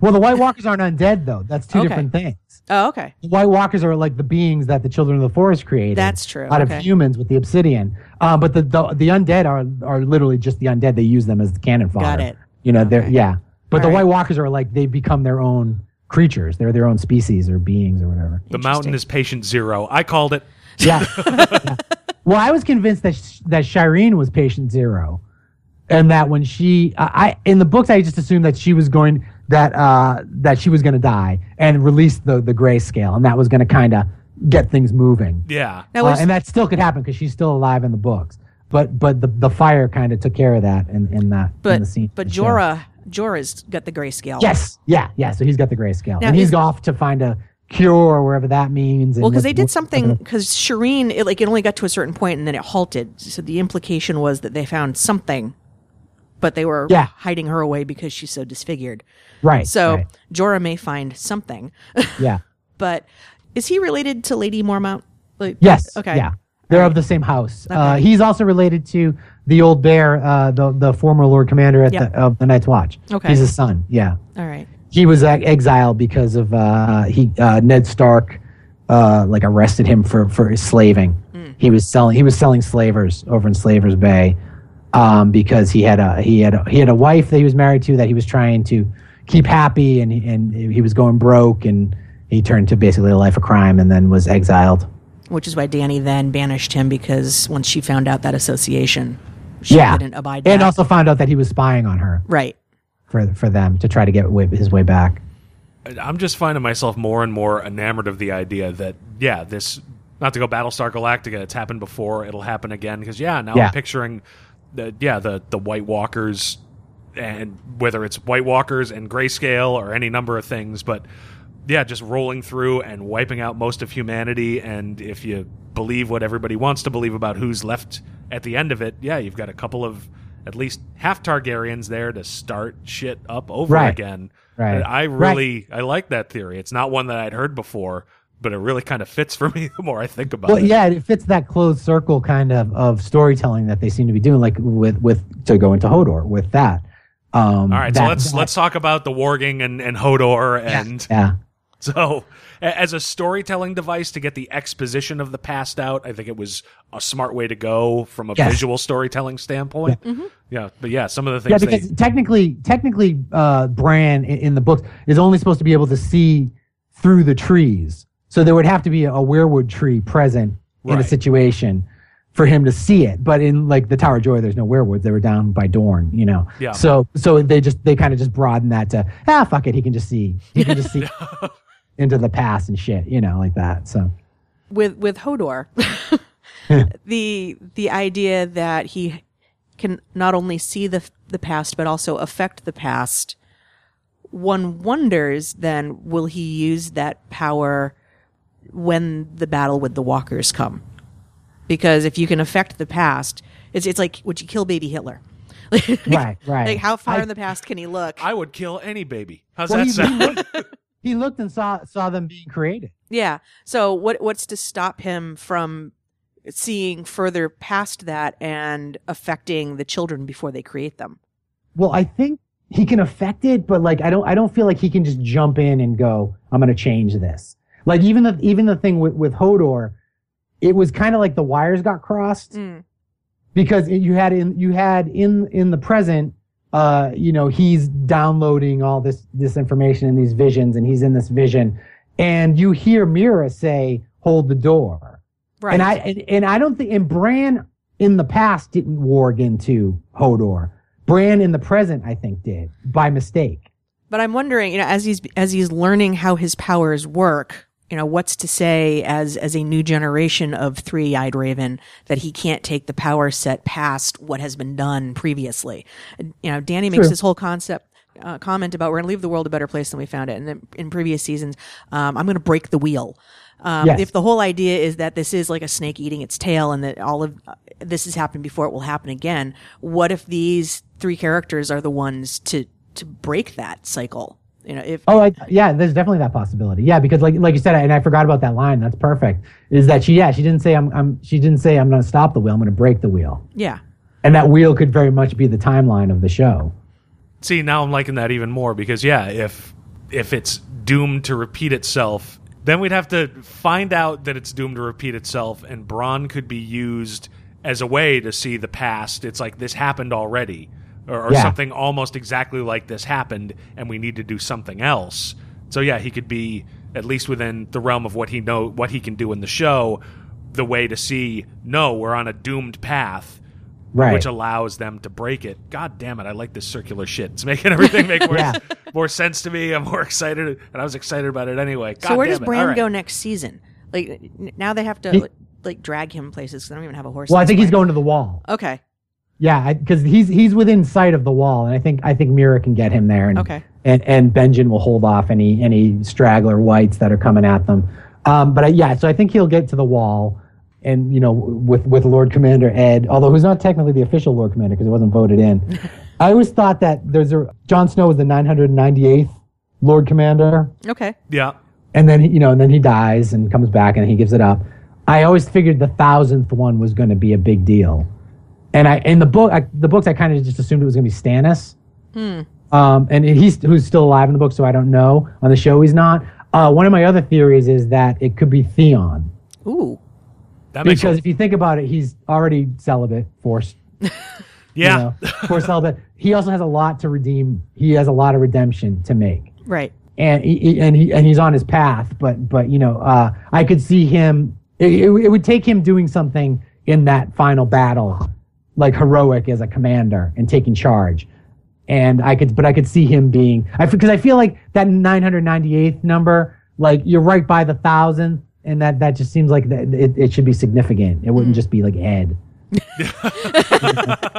Well, the White Walkers aren't undead though. That's two Okay. different things. oh, okay. The White Walkers are like the beings that the Children of the Forest created. That's true, Out okay. of humans with the obsidian. Uh, but the, the the undead are are literally just the undead. They use them as the cannon fodder. Got it. You know, they're yeah. But All the right. White Walkers are like they've become their own creatures. They're their own species or beings or whatever. The mountain is patient zero. I called it. Yeah. Yeah. Well, I was convinced that sh- that Shireen was patient zero, and that when she, I, I in the books, I just assumed that she was going that uh that she was going to die and release the the grayscale, and that was going to kind of get things moving. Yeah. Now, Uh, and that still could happen because she's still alive in the books. But but the the fire kind of took care of that in in that in but the scene. but the show. Jorah Jorah's got the grayscale. Yes. Yeah. Yeah. So he's got the grayscale, Now, and he's off to find a cure or wherever that means. and Well, because they did something because Shireen, it, like it only got to a certain point and then it halted. So the implication was that they found something, but they were Yeah. hiding her away because she's so disfigured. Right. So right, Jorah may find something, yeah. but is he related to Lady Mormont? Like, Yes. Okay. Yeah. They're of the same house. Uh, he's also related to the old bear, uh, the the former Lord Commander at Yeah. the, of the Night's Watch. Okay. He's his son. Yeah. All right. He was uh, exiled because of uh, he uh, Ned Stark, uh, like arrested him for for slaving. Hmm. He was selling he was selling slavers over in Slavers Bay, um, because he had a he had a, he had a wife that he was married to that he was trying to keep happy and and he was going broke and he turned to basically a life of crime and then was exiled. Which is why Dany then banished him because once she found out that association, she yeah, didn't abide. and that. also found out that he was spying on her right. for for them to try to get his way back. I'm just finding myself more and more enamored of the idea that yeah, this not to go Battlestar Galactica. It's happened before. It'll happen again because yeah, now Yeah. I'm picturing the yeah the the White Walkers and whether it's White Walkers and grayscale or any number of things, but yeah, just rolling through and wiping out most of humanity. And if you believe what everybody wants to believe about who's left at the end of it, yeah, you've got a couple of at least half Targaryens there to start shit up over Right. again. Right. And I Right. really I like that theory. It's not one that I'd heard before, but it really kind of fits for me the more I think about Well, it. yeah, it fits that closed circle kind of of storytelling that they seem to be doing, like with with to go into Hodor with that. Um, All right, so let's that- let's talk about the warging and and Hodor and yeah. So, as a storytelling device to get the exposition of the past out, I think it was a smart way to go from a Yes. visual storytelling standpoint. Yeah, but yeah, some of the things. Yeah, because they, technically, technically, uh, Bran in, in the books is only supposed to be able to see through the trees. So there would have to be a weirwood tree present in a situation for him to see it. But in like the Tower of Joy, there's no weirwoods. They were down by Dorne, you know. Yeah. So so they just they kind of just broaden that to ah fuck it, he can just see he can just see into the past and shit, you know, like that. So with with Hodor, the the idea that he can not only see the the past but also affect the past. One wonders then will he use that power when the battle with the walkers come? Because if you can affect the past, it's it's like would you kill baby Hitler? right, right. Like how far I- in the past can he look? I would kill any baby. How's well, that he, he sound? he looked and saw saw them being created. Yeah. So what what's to stop him from seeing further past that and affecting the children before they create them? Well, I think he can affect it, but like I don't I don't feel like he can just jump in and go, I'm gonna change this. Like even the even the thing with, with Hodor, it was kind of like the wires got crossed Mm. because it, you had in you had in in the present uh you know he's downloading all this this information and these visions and he's in this vision and you hear Meera say hold the door Right. and I and, and I don't think and Bran in the past didn't warg into Hodor. Bran in the present, I think, did by mistake. but I'm wondering, you know, as he's as he's learning how his powers work, you know, what's to say as as a new generation of three-eyed raven that he can't take the power set past what has been done previously? You know, Dany makes True. this whole concept uh, comment about we're going to leave the world a better place than we found it. And then in previous seasons, um, I'm going to break the wheel. Um, Yes. If the whole idea is that this is like a snake eating its tail and that all of uh, this has happened before, it will happen again. What if these three characters are the ones to to break that cycle? You know, if Oh, I, yeah, there's definitely that possibility. Yeah, because like like you said, and I forgot about that line. That's perfect. Is that she? Yeah, she didn't say I'm. I'm she didn't say I'm going to stop the wheel. I'm going to break the wheel. yeah, And that wheel could very much be the timeline of the show. See, now I'm liking that even more because yeah, if if it's doomed to repeat itself, then we'd have to find out that it's doomed to repeat itself, and Bran could be used as a way to see the past. It's like this happened already, or, or Yeah. something almost exactly like this happened, and we need to do something else. So yeah, he could be at least within the realm of what he know what he can do in the show, the way to see no, we're on a doomed path Right. which allows them to break it. God damn it, I like this circular shit. It's making everything make more, Yeah. more sense to me. I'm more excited, and I was excited about it anyway. God so where damn does it. Bran All right. go next season? Like now they have to He- like, like drag him places 'cause they don't even have a horse. well, I think he's going to the wall. Okay, Yeah, because he's he's within sight of the wall, and I think I think Meera can get him there, and Okay. and and Benjen will hold off any any straggler whites that are coming at them. Um, but I, yeah, so I think he'll get to the wall, and you know, with with Lord Commander Ed, although who's not technically the official Lord Commander because it wasn't voted in. I always thought that there's a Jon Snow was the 998th Lord Commander, okay. Yeah. and then he, you know, and then he dies and comes back and he gives it up. I always figured the thousandth one was going to be a big deal, and I in the book, I, the books, I kind of just assumed it was going to be Stannis. Um, and he's who's still alive in the book, so I don't know. On the show, he's not. Uh, one of my other theories is that it could be Theon, Ooh, That because sense. if you think about it, he's already celibate, forced. Yeah. you know, forced celibate. He also has a lot to redeem. He has a lot of redemption to make. right. and he, he- and he and he's on his path. But but you know, uh, I could see him. It, it, it would take him doing something in that final battle, like heroic as a commander and taking charge. And I could, but I could see him being. I because I feel like that 998th number, like you're right by the thousand, and that that just seems like that it, it should be significant. It wouldn't just be like Ed,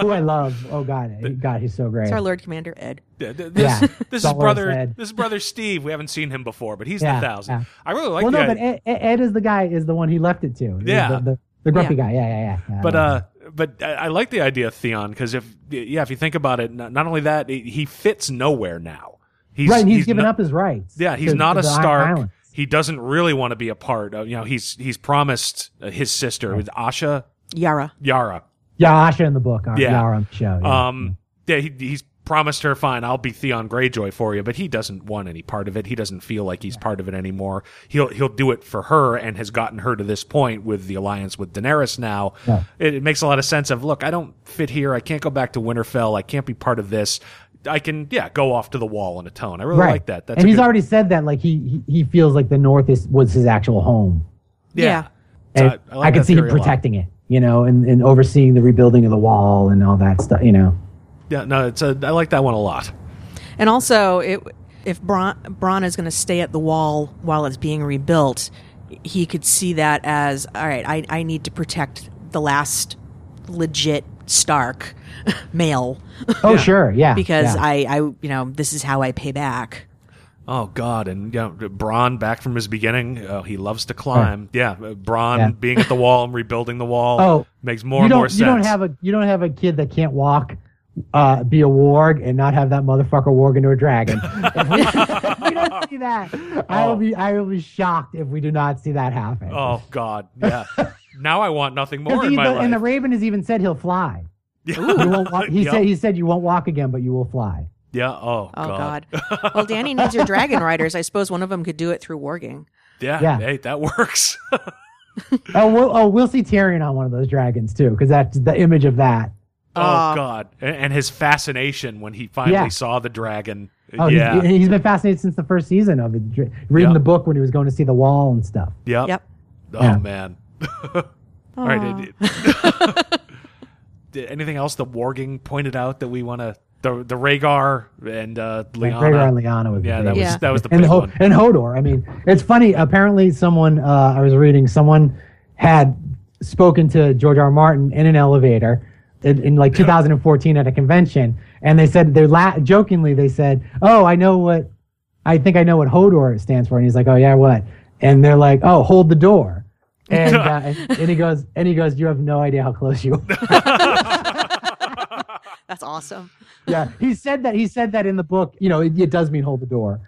who I love. Oh God, God, he's so great. It's our Lord Commander Ed. Th- th- This, Yeah. this is brother. Ed. This is brother Steve. We haven't seen him before, but he's Yeah, the thousand. yeah. I really like well, the no, but Ed, Ed Ed is the guy is the one he left it to. Yeah. the, the, the grumpy Yeah. guy. Yeah, yeah, yeah. yeah. But uh, but I, I like the idea of Theon because if yeah, if you think about it, not, not only that, he he fits nowhere now. He's right, and he's, given not- up his rights. Yeah, he's to- not to a Stark. Islands. He doesn't really want to be a part of. You know, he's he's promised uh, his sister with Asha Yara. Yara. Yeah, Asha in the book. Yeah. Yara on the show. Yeah. Um, yeah, he, he's promised her, fine, I'll be Theon Greyjoy for you, but he doesn't want any part of it. He doesn't feel like he's part of it anymore. He'll he'll do it for her, and has gotten her to this point with the alliance with Daenerys. Now, Yeah. it, it makes a lot of sense. Of look, I don't fit here. I can't go back to Winterfell. I can't be part of this. I can, yeah, go off to the wall in a tone. I really right. like that. That's and he's good- already said that like he, he he feels like the North is was his actual home. yeah. Yeah. So And I- I, I can see him theory a lot. protecting it, you know, and, and overseeing the rebuilding of the wall and all that stuff, you know. Yeah, no, it's a. I like that one a lot. And also, it, if Bran, Bran is going to stay at the wall while it's being rebuilt, he could see that as all right. I, I need to protect the last legit Stark male Oh, sure, yeah. because yeah. I, I you know this is how I pay back. Oh God, and you know, Bran back from his beginning. Uh, he loves to climb. Yeah, uh, Bran Yeah. being at the wall and rebuilding the wall. Oh, makes more and more sense. You don't have a you don't have a kid that can't walk, uh, be a warg, and not have that motherfucker warg into a dragon. if, we, if we don't see that, I will Oh. be I will be shocked if we do not see that happen. oh God, yeah. now I want nothing more in he- my the- life. and the Raven has even said he'll fly. yeah. Won't walk, he Yep. said he said you won't walk again, but you will fly. yeah. Oh, Oh God. God. well, Dany needs your dragon riders. I suppose one of them could do it through warging. Yeah. Yeah. Hey, that works. Oh, we'll, oh, we'll see Tyrion on one of those dragons too, because that's the image of that. Oh Uh, God, and, and his fascination when he finally Yeah. saw the dragon. Oh, yeah. he's, he's been fascinated since the first season of it, reading Yeah. the book when he was going to see the wall and stuff. Yep. Yep. Oh Yeah. man. All right. it- it- Did anything else the warging pointed out that we want to the the Rhaegar and uh, Lyanna? Rhaegar and Lyanna was the Yeah, that was Yeah. that was the and big Ho- one. and Hodor. I mean, it's funny. Apparently, someone uh, I was reading, someone had spoken to George R. R. Martin in an elevator in, in like 2014 at a convention, and they said they're la- jokingly they said, "Oh, I know what, I think I know what Hodor stands for," and he's like, "Oh yeah, what?" And they're like, "Oh, hold the door." And, uh, and, and he goes, and he goes, "You have no idea how close you are." That's awesome. yeah, he said that. He said that in the book. You know, it, it does mean hold the door,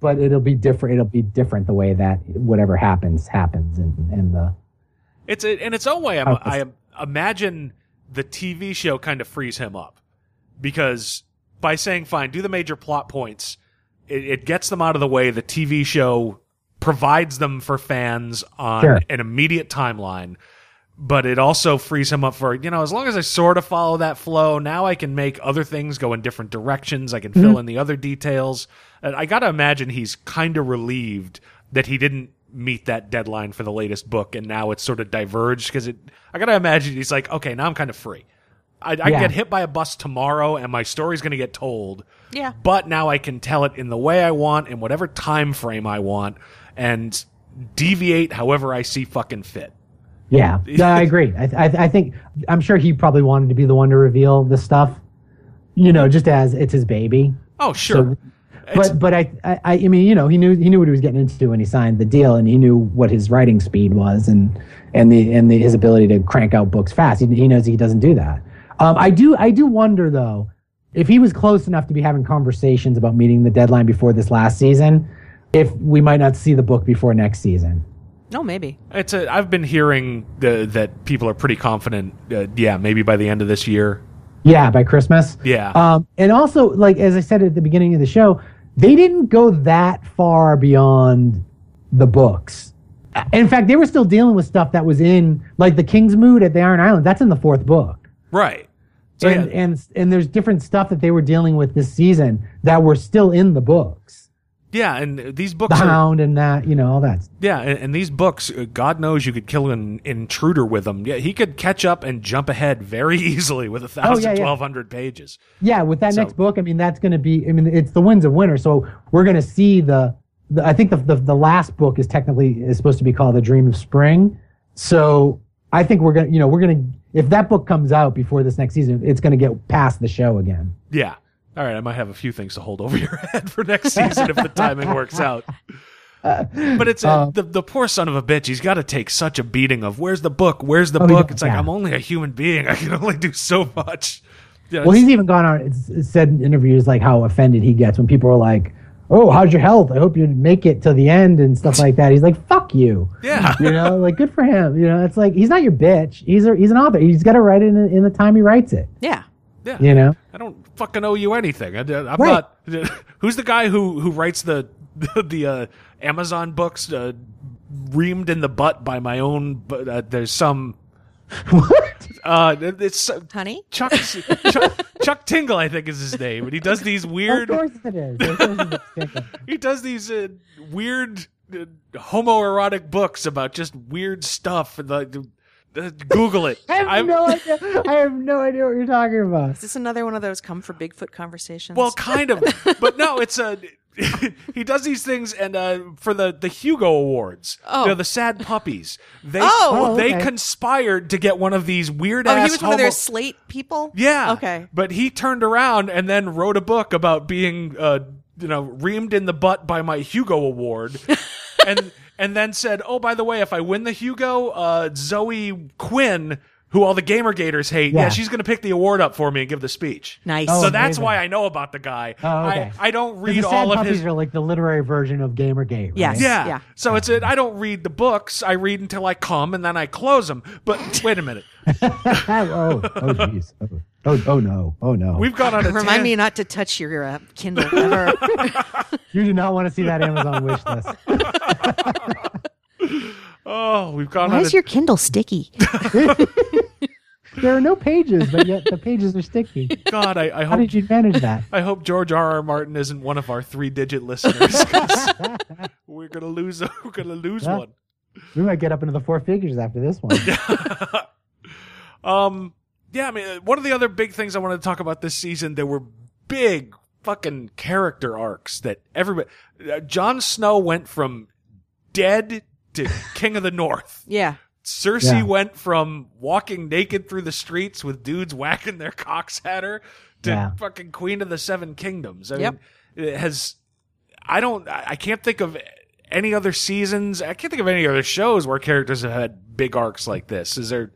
but it'll be different. It'll be different the way that whatever happens happens, and and the It's a, in its own way. I'm, I imagine the TV show kind of frees him up because by saying fine, do the major plot points, it, it gets them out of the way. The TV show provides them for fans on Sure. an immediate timeline. But it also frees him up for, you know, as long as I sort of follow that flow, now I can make other things go in different directions. I can fill mm-hmm. in the other details. I got to imagine he's kind of relieved that he didn't meet that deadline for the latest book and now it's sort of diverged because it, I got to imagine he's like, okay, now I'm kind of free. I, I Yeah. get hit by a bus tomorrow and my story's going to get told Yeah. but now I can tell it in the way I want, in whatever time frame I want, and deviate however I see fucking fit. yeah. No, I agree. I, I I think I'm sure he probably wanted to be the one to reveal the stuff. You know, just as it's his baby. Oh, sure. So, but but I, I I mean you know he knew he knew what he was getting into when he signed the deal and he knew what his writing speed was and and the and the, his ability to crank out books fast. He, he knows he doesn't do that. Um, I do I do wonder though if he was close enough to be having conversations about meeting the deadline before this last season, if we might not see the book before next season. No, maybe. it's a, I've been hearing the, that people are pretty confident. Uh, yeah, maybe by the end of this year. Yeah, by Christmas. Yeah. Um, and also, like as I said at the beginning of the show, they didn't go that far beyond the books. In fact, they were still dealing with stuff that was in like the Kingsmoot at the Iron Island. That's in the fourth book. right. So and, yeah, and and there's different stuff that they were dealing with this season that were still in the books. Yeah, and these The books are Hound and that, you know, all that. yeah, and, and these books, uh, God knows you could kill an intruder with them. Yeah, he could catch up and jump ahead very easily with a thousand, Oh, yeah. twelve hundred pages. Yeah, with that So- next book, I mean, that's going to be. I mean, it's the Winds of Winter, so we're going to see the the, I think the, the the last book is technically is supposed to be called The Dream of Spring. So I think we're gonna, you know, we're gonna if that book comes out before this next season, it's gonna get past the show again. Yeah. All right, I might have a few things to hold over your head for next season if the timing works out. But it's uh, Um, the the poor son of a bitch. He's got to take such a beating of where's the book? Where's the Oh, book? does, It's like yeah. I'm only a human being. I can only do so much. Yeah, Well, he's even gone on. It's, it's said in interviews like how offended he gets when people are like, "Oh, how's your health? I hope you make it till the end and stuff like that." He's like, "Fuck you." yeah. You know, like good for him. You know, it's like he's not your bitch. He's a, he's an author. He's got to write it in, in the time he writes it. Yeah. Yeah. You know. I don't fucking owe you anything. I, am Right. not. Who's the guy who who writes the the, the uh, Amazon books? Uh, reamed in the butt by my own. But uh, there's some. What? Uh, it's uh, Honey? Chuck, Chuck Chuck Tingle, I think is his name, and he does these weird. course it is. Of course it's Tinker. He does these uh, weird uh, homoerotic books about just weird stuff. And like, uh, Google it. I have I'm- no idea. I have no idea what you're talking about. Is this another one of those come for Bigfoot conversations? Well, kind of, but no, it's a. he does these things, and uh, for the the Hugo Awards, Oh. you know, the sad puppies, they Oh. Oh, they okay. conspired to get one of these weird oh, ass. he was one of their slate people? Yeah. Okay. But he turned around and then wrote a book about being, uh, you know, reamed in the butt by my Hugo Award, and and then said, "Oh, by the way, if I win the Hugo, uh, Zoe Quinn." Who all the gamer gators hate? Yeah, Yeah. she's going to pick the award up for me and give the speech. Nice. Oh, so that's amazing. why I know about the guy. Oh, okay. I, I don't read the sad all of puppies his. are like the literary version of Gamergate. Right? Yes. Yeah. Yeah. So it's a, I don't read the books. I read until I come and then I close them. But wait a minute. oh, oh, jeez. Oh, oh, oh, no. Oh, no. We've gone on a Remind tan- me not to touch your uh, Kindle ever. you do not want to see that Amazon wish list. Oh, we've gone Why on is a your Kindle sticky? There are no pages, but yet the pages are sticky. God. I, I How hope did you manage that? I hope George R. R. Martin isn't one of our three-digit listeners. we're gonna lose. We're gonna lose Yeah. one. We might get up into the four figures after this one. Um. Yeah. I mean, uh, one of the other big things I wanted to talk about this season, there were big fucking character arcs that everybody. Uh, Jon Snow went from dead to King of the North. yeah. Cersei Yeah. went from walking naked through the streets with dudes whacking their cocks at her to Yeah. fucking Queen of the Seven Kingdoms. I Yep. mean, it has. I don't. I I can't think of any other seasons. I can't think of any other shows where characters have had big arcs like this. Is there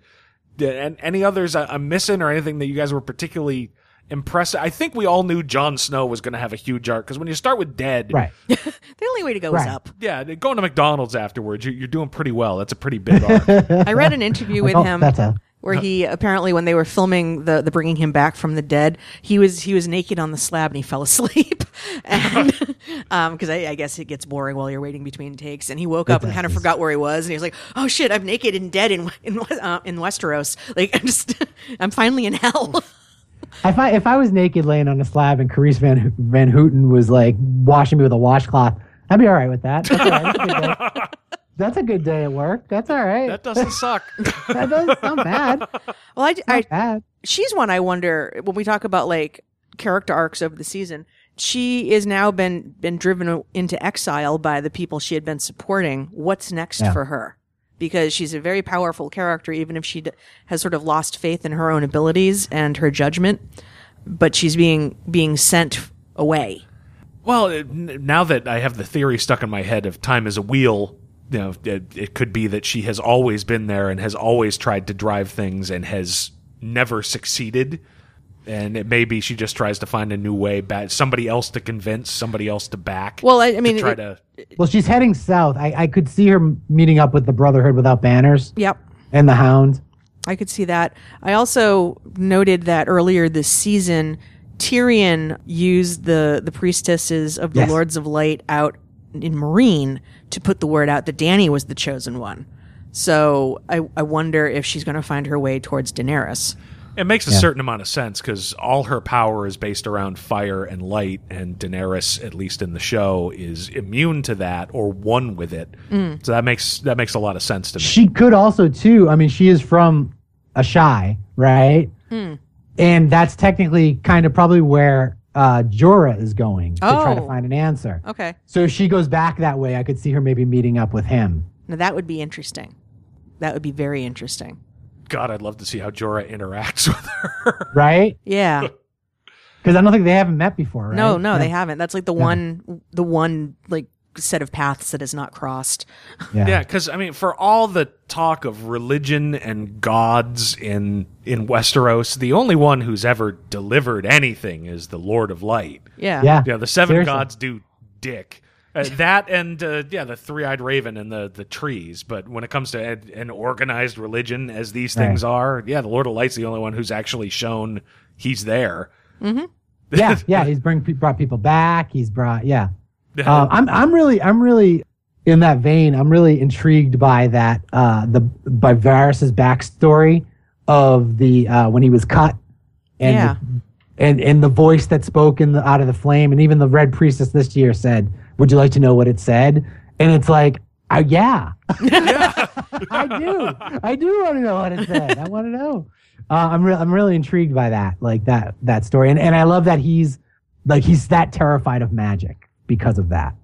and any others I- I'm missing or anything that you guys were particularly impressed? I think we all knew Jon Snow was going to have a huge arc because when you start with dead, Right. The only way to go Right. is up. Yeah, going to McDonald's afterwards, you're, you're doing pretty well. That's a pretty big arc. I read an interview with Oh, him that's a- where he apparently when they were filming the the bringing him back from the dead, he was he was naked on the slab and he fell asleep. and um because I, I guess it gets boring while you're waiting between takes and he woke up and kind of forgot where he was and he was like, "Oh shit, I'm naked and dead in in uh, in Westeros. Like I'm just I'm finally in hell." If I if I was naked laying on a slab and Carice Van Van Houten was like washing me with a washcloth, I'd be all right with that. That's all right. That's a good day, That's a good day at work. That's all right. that doesn't suck. that doesn't sound bad. well, I, I Not bad. she's one I wonder when we talk about like character arcs over the season. She is now been been driven into exile by the people she had been supporting. What's next Yeah. for her? Because she's a very powerful character, even if she d- has sort of lost faith in her own abilities and her judgment. But she's being being sent away. Well, now that I have the theory stuck in my head of time as a wheel, you know, it, it could be that she has always been there and has always tried to drive things and has never succeeded. And it may be she just tries to find a new way back, somebody else to convince, somebody else to back. Well, I, I mean, to try it- to. Well, she's heading south. I, I could see her meeting up with the Brotherhood without banners yep. and the Hound. I could see that. I also noted that earlier this season, Tyrion used the the priestesses of the Yes. Lords of Light out in Meereen to put the word out that Dany was the chosen one. So I, I wonder if she's going to find her way towards Daenerys. It makes a certain amount of sense because all her power is based around fire and light, and Daenerys, at least in the show, is immune to that or one with it. Mm. So that makes that makes a lot of sense to me. She could also too. I mean, she is from Asshai, right? Hmm. And that's technically kind of probably where uh, Jorah is going to try to Oh. find an answer. Okay. So if she goes back that way, I could see her maybe meeting up with him. Now that would be interesting. That would be very interesting. God, I'd love to see how Jorah interacts with her. Right? Yeah. Because I don't think they haven't met before, right? No, no, Yeah. they haven't. That's like the one, the one like set of paths that is not crossed. Yeah. Yeah, because I mean, for all the talk of religion and gods in in Westeros, the only one who's ever delivered anything is the Lord of Light. Yeah. Yeah. Yeah, the seven Seriously. gods do dick. Uh, that and uh, yeah, the three-eyed raven and the the trees. But when it comes to an, an organized religion, as these things are, yeah, the Lord of Light's the only one who's actually shown he's there. yeah, yeah. He's bring brought people back. He's brought yeah. Um, I'm I'm really I'm really in that vein. I'm really intrigued by that uh, the by Varys's backstory of the uh, when he was cut and Yeah. the, and and the voice that spoke in the out of the flame and even the Red Priestess this year said, "Would you like to know what it said?" And it's like, uh, yeah, I do. I do want to know what it said. I want to know. Uh, I'm re- I'm really intrigued by that, like that that story, and and I love that he's like he's that terrified of magic because of that.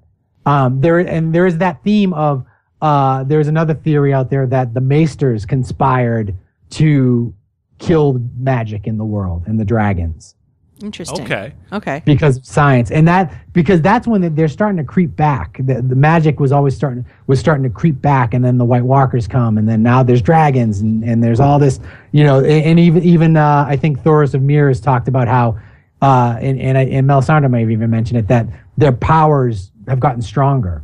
Um, there and there is that theme of uh, there's another theory out there that the Maesters conspired to kill magic in the world and the dragons Interesting. Okay. Okay. because of science and that because that's when they're starting to creep back the, the magic was always starting was starting to creep back and then the white walkers come and then now there's dragons and, and there's all this you know and, and even even uh, i think thoros of Myr has talked about how uh, and and, I, and melisandre may have even mentioned it that their powers have gotten stronger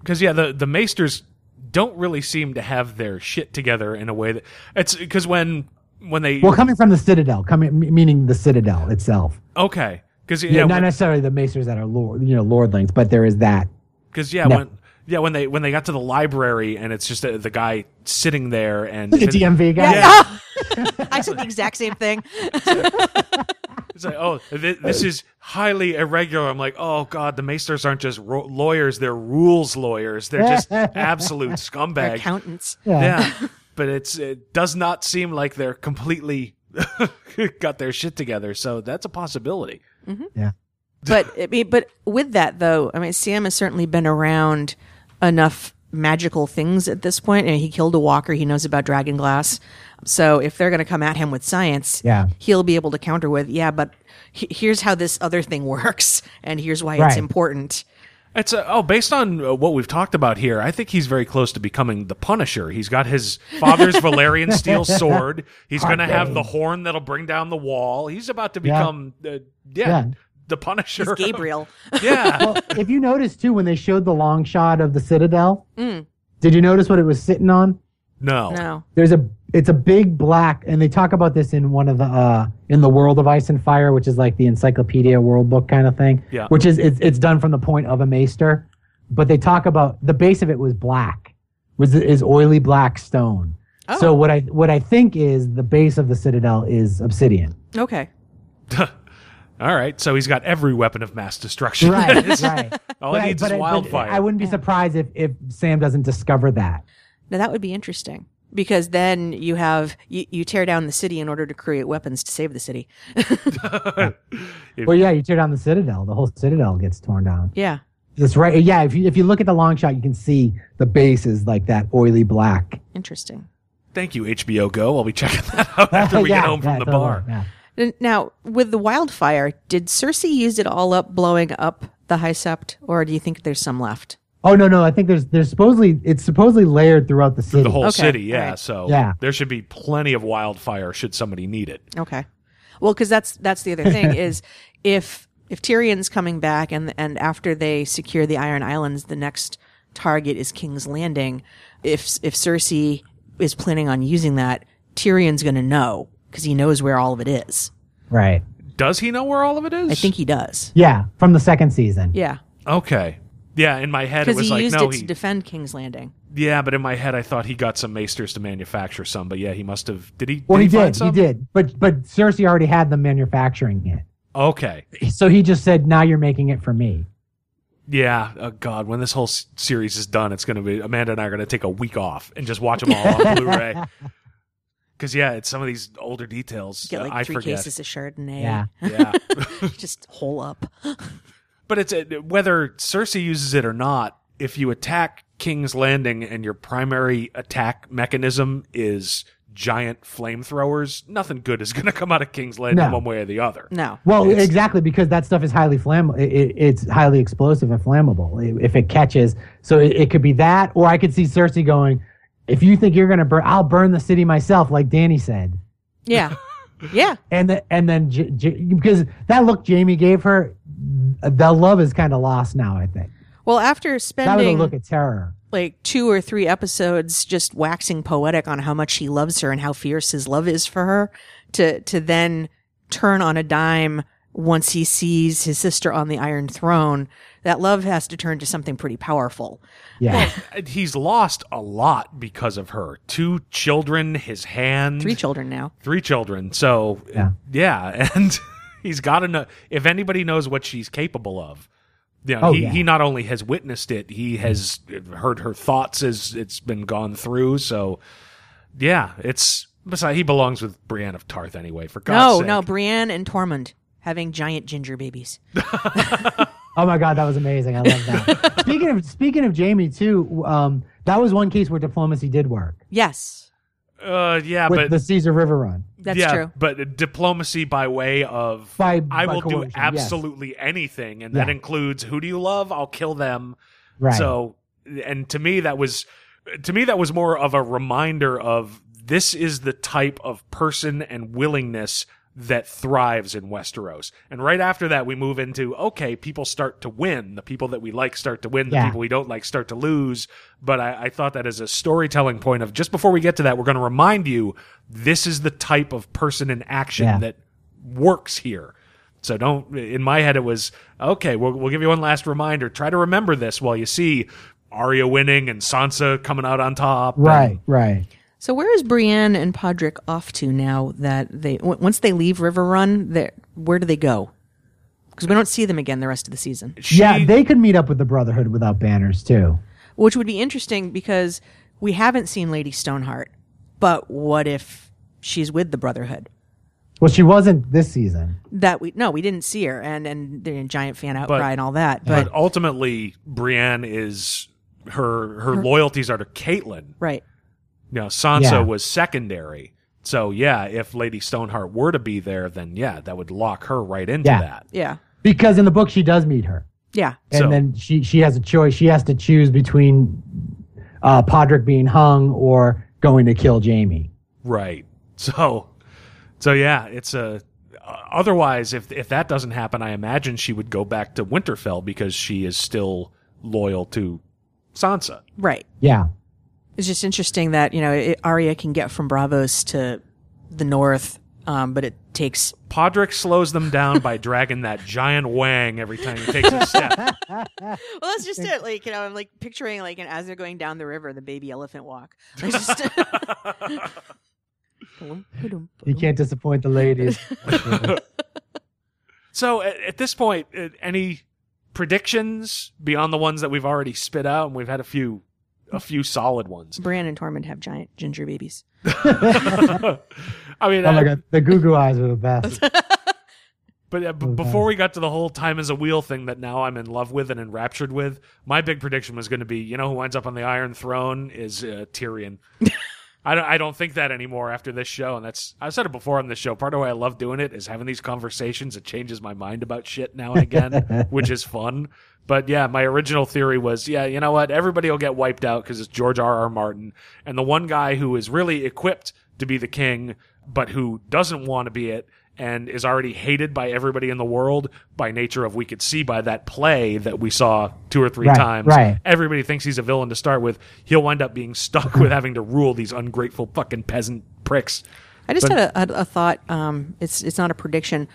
Because yeah, the the Maesters don't really seem to have their shit together in a way that it's because when when they well coming from the citadel coming meaning the citadel itself okay because yeah, yeah not necessarily the maesters that are lord you know lordlings but there is that because yeah No. when yeah when they when they got to the library and it's just uh, the guy sitting there and the dmv guy Yeah. I said the exact same thing. It's like, oh, th- this is highly irregular. I'm like, oh god, the Maesters aren't just ro- lawyers; they're rules lawyers. They're just absolute They're accountants. Yeah, but it's it does not seem like they're completely got their shit together. So that's a possibility. Mm-hmm. yeah but I mean, but with that though, I mean, Sam has certainly been around enough magical things at this point. And he killed a walker. He knows about dragon glass. So if they're going to come at him with science, Yeah. he'll be able to counter with, yeah, but he- here's how this other thing works, and here's why it's important. It's uh, oh, based on uh, what we've talked about here, I think he's very close to becoming the Punisher. He's got his father's Valyrian steel sword. He's going to have the horn that'll bring down the wall. He's about to Yeah. become, uh, yeah, Yeah. The Punisher. He's Gabriel. yeah, well, if you notice too, when they showed the long shot of the Citadel, did you notice what it was sitting on? no, no. There's a, it's a big black, and they talk about this in one of the, uh, in the World of Ice and Fire, which is like the Encyclopedia World Book kind of thing. Yeah. Which is it's, it's done from the point of a maester, but they talk about the base of it was black, was is oily black stone. Oh. So what I what I think is the base of the Citadel is obsidian. Okay. All right, so he's got every weapon of mass destruction. Right, right. All But he I- needs but is wildfire. I wouldn't be surprised if, if Sam doesn't discover that. Now that would be interesting because then you have you, you tear down the city in order to create weapons to save the city. Well, yeah, you tear down the Citadel, the whole Citadel gets torn down. Yeah. That's right. Yeah, if you if you look at the long shot, you can see the base is like that oily black. Interesting. Thank you, HBO Go. I'll be checking that out after we Yeah, get home from yeah, the totally, bar. Yeah. N- Now, with the wildfire, did Cersei use it all up blowing up the High Sept, or do you think there's some left? Oh no, no, I think there's there's supposedly it's supposedly layered throughout the city. The whole Okay, city, yeah. alright. So Yeah. there should be plenty of wildfire should somebody need it. Okay. Well, because that's that's the other thing is if if Tyrion's coming back and and after they secure the Iron Islands, the next target is King's Landing. If if Cersei is planning on using that, Tyrion's going to know because he knows where all of it is. Right. Does he know where all of it is? I think he does. Yeah, from the second season. Yeah, Okay. Yeah, in my head it because was he like used no, it he to defend King's Landing. Yeah, but in my head I thought he got some maesters to manufacture some, but yeah, he must have Did he Well, did he, find did. He some? did. But but Cersei already had them manufacturing it. Okay. So he just said, "Now you're making it for me." Yeah, oh god, when this whole s- series is done, it's going to be Amanda and I are going to take a week off and just watch them all on Blu-ray. Because yeah, it's some of these older details Get uh, like I three forget. cases of Chardonnay. Yeah. Yeah, just hole up. but it's uh whether Cersei uses it or not. If you attack King's Landing and your primary attack mechanism is giant flamethrowers, nothing good is going to come out of King's Landing No. one way or the other. No. Well, It's- exactly because that stuff is highly flammable. It, it- it's highly explosive and flammable if it catches. So it, it could be that, or I could see Cersei going, "If you think you're gonna burn, I'll burn the city myself," like Dany said. Yeah. Yeah. And the, and then J- J- because that look Jaime gave her, the love is kind of lost now. I think Well, after spending that was a look at terror. like two or three episodes just waxing poetic on how much he loves her and how fierce his love is for her, to to then turn on a dime once he sees his sister on the Iron Throne, that love has to turn to something pretty powerful. Yeah, And He's lost a lot because of her. Two children, his hand, Three children now. three children. So Yeah. yeah, and he's got to know if anybody knows what she's capable of. You know, Oh, he, yeah. he not only has witnessed it, he mm. has heard her thoughts as it's been gone through. So yeah, it's besides he belongs with Brienne of Tarth anyway. For God's sake. no, sake. no, Brienne and Tormund having giant ginger babies. Oh my god, that was amazing. I love that. speaking of speaking of Jaime too, um, that was one case where diplomacy did work Yes, Uh, yeah, with but the Caesar Riverrun. that's yeah, true. But diplomacy by way of By- I by will do coercion, yes. absolutely anything, and that includes who do you love? I'll kill them. Right. So, and to me, that was to me that was more of a reminder of this is the type of person and willingness that thrives in Westeros. And right after that, we move into okay, people start to win. The people that we like start to win. The Yeah. people we don't like start to lose. But I, I thought that as a storytelling point of just before we get to that, we're going to remind you this is the type of person in action Yeah. that works here. So don't. In my head, it was okay. We'll we'll give you one last reminder. Try to remember this while you see Arya winning and Sansa coming out on top. and- Right, right. So where is Brienne and Podrick off to now that they w- once they leave Riverrun? Where do they go? Because we don't see them again the rest of the season, she- yeah, they could meet up with the Brotherhood without banners too. which would be interesting because we haven't seen Lady Stoneheart. But what if she's with the Brotherhood? Well, she wasn't this season. That we no, we didn't see her, and and the giant fan outcry But- and all that. But But ultimately, Brienne is her her loyalties are to Catelyn. right, You know, Sansa Yeah. was secondary. So yeah, if Lady Stoneheart were to be there, then yeah, that would lock her right into Yeah. that. yeah, Because in the book she does meet her. yeah, And So- then she she has a choice. She has to choose between uh Podrick being hung or going to kill Jaime. Right. So, so yeah, it's a. Uh, otherwise, if if that doesn't happen, I imagine she would go back to Winterfell because she is still loyal to Sansa. right. Yeah. It's just interesting that you know it, Arya can get from Braavos to the north, um, but it takes Podrick slows them down by dragging that giant wang every time he takes a step. Well, that's just it. Like you know, I'm like picturing like and as they're going down the river, the baby elephant walk. It's just You can't disappoint the ladies. So at, at this point, uh, any predictions beyond the ones that we've already spit out, and we've had a few, a few solid ones. Bran and Tormund have giant ginger babies. I mean, oh my uh, god, the goo goo eyes are the best. But uh, b- before we got to the whole time as a wheel thing that now I'm in love with and enraptured with, my big prediction was going to be, you know, who winds up on the Iron Throne is uh, Tyrion. I don't, I don't think that anymore after this show, and that's I've said it before on this show. Part of why I love doing it is having these conversations. It changes my mind about shit now and again, which is fun. But yeah, my original theory was, yeah, you know what? Everybody will get wiped out because it's George R. R. Martin, and the one guy who is really equipped to be the king, but who doesn't want to be it and is already hated by everybody in the world by nature of we could see by that play that we saw two or three Right, times. right. Everybody thinks he's a villain to start with. He'll wind up being stuck with having to rule these ungrateful fucking peasant pricks. I just But- had a, a, a thought. Um, it's it's not a prediction.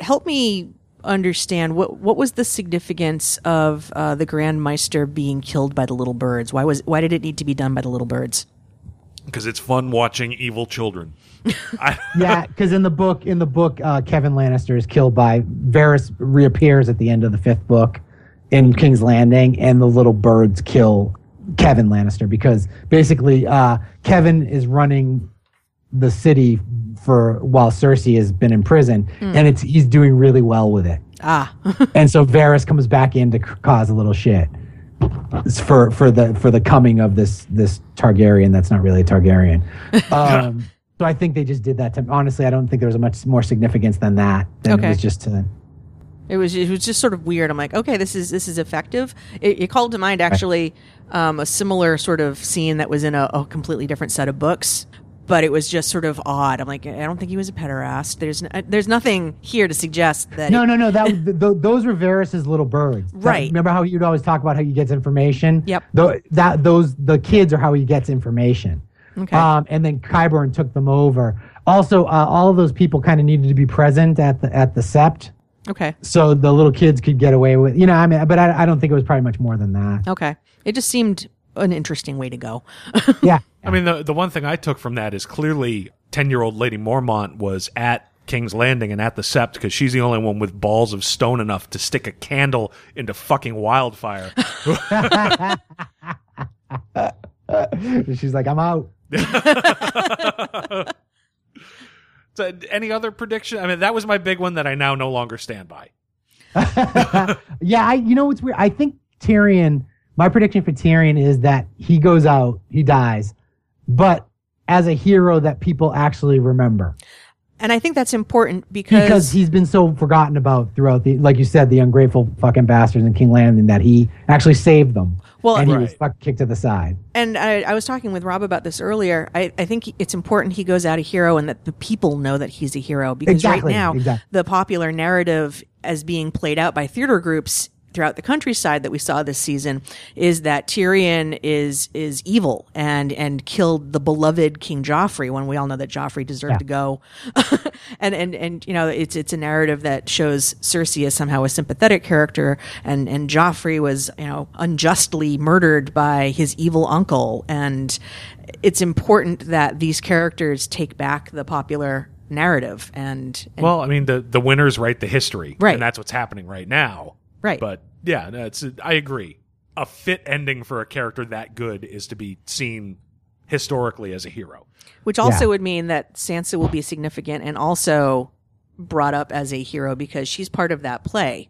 Help me understand what what was the significance of uh, the Grand Maester being killed by the little birds? Why was why did it need to be done by the little birds? Because it's fun watching evil children. I, yeah, because in the book, in the book, uh, Kevan Lannister is killed by Varys reappears at the end of the fifth book in King's Landing, and the little birds kill Kevan Lannister because basically uh, Kevan is running the city for while Cersei has been in prison, and it's he's doing really well with it. Ah, and so Varys comes back in to c- cause a little shit for for the for the coming of this this Targaryen that's not really a Targaryen. Um, so I think they just did that to. Honestly, I don't think there was much more significance than that. Than Okay. it was just to. it was it was just sort of weird. I'm like, okay, this is this is effective. It, it called to mind actually um, a similar sort of scene that was in a, a completely different set of books. But it was just sort of odd. I'm like, I don't think he was a pederast. There's n- there's nothing here to suggest that. No, it- no, no. That th- th- those were Varys's little birds. That- Right. remember how you'd always talk about how he gets information? Yep. That those the kids are how he gets information. Okay. Um, and then Qyburn took them over. Also, uh, all of those people kind of needed to be present at the at the sept, Okay. so the little kids could get away with. You know, I mean, but I, I don't think it was probably much more than that. Okay. It just seemed an interesting way to go. Yeah. I mean, the the one thing I took from that is clearly ten year old Lady Mormont was at King's Landing and at the Sept because she's the only one with balls of stone enough to stick a candle into fucking wildfire. She's like, I'm out. So, any other prediction? I mean, that was my big one that I now no longer stand by. Yeah, I you know what's weird? I think Tyrion, my prediction for Tyrion is that he goes out, he dies, but as a hero that people actually remember. And I think that's important because, Because he's been so forgotten about throughout the like you said, the ungrateful fucking bastards in King Landing that he actually saved them. Well, and he Right. was fucking kicked to the side. and I, I was talking with Rob about this earlier. I, I think it's important he goes out a hero and that the people know that he's a hero because Exactly, right now exactly. the popular narrative as being played out by theater groups throughout the countryside that we saw this season is that Tyrion is is evil and and killed the beloved King Joffrey when we all know that Joffrey deserved Yeah. to go. and and and you know it's it's a narrative that shows Cersei as somehow a sympathetic character and and Joffrey was you know unjustly murdered by his evil uncle and it's important that these characters take back the popular narrative and, and Well, I mean, the the winners write the history, Right. And that's what's happening right now, Right. But yeah, no, it's I agree. A fit ending for a character that good is to be seen historically as a hero. which also Yeah. would mean that Sansa will be significant and also brought up as a hero because she's part of that play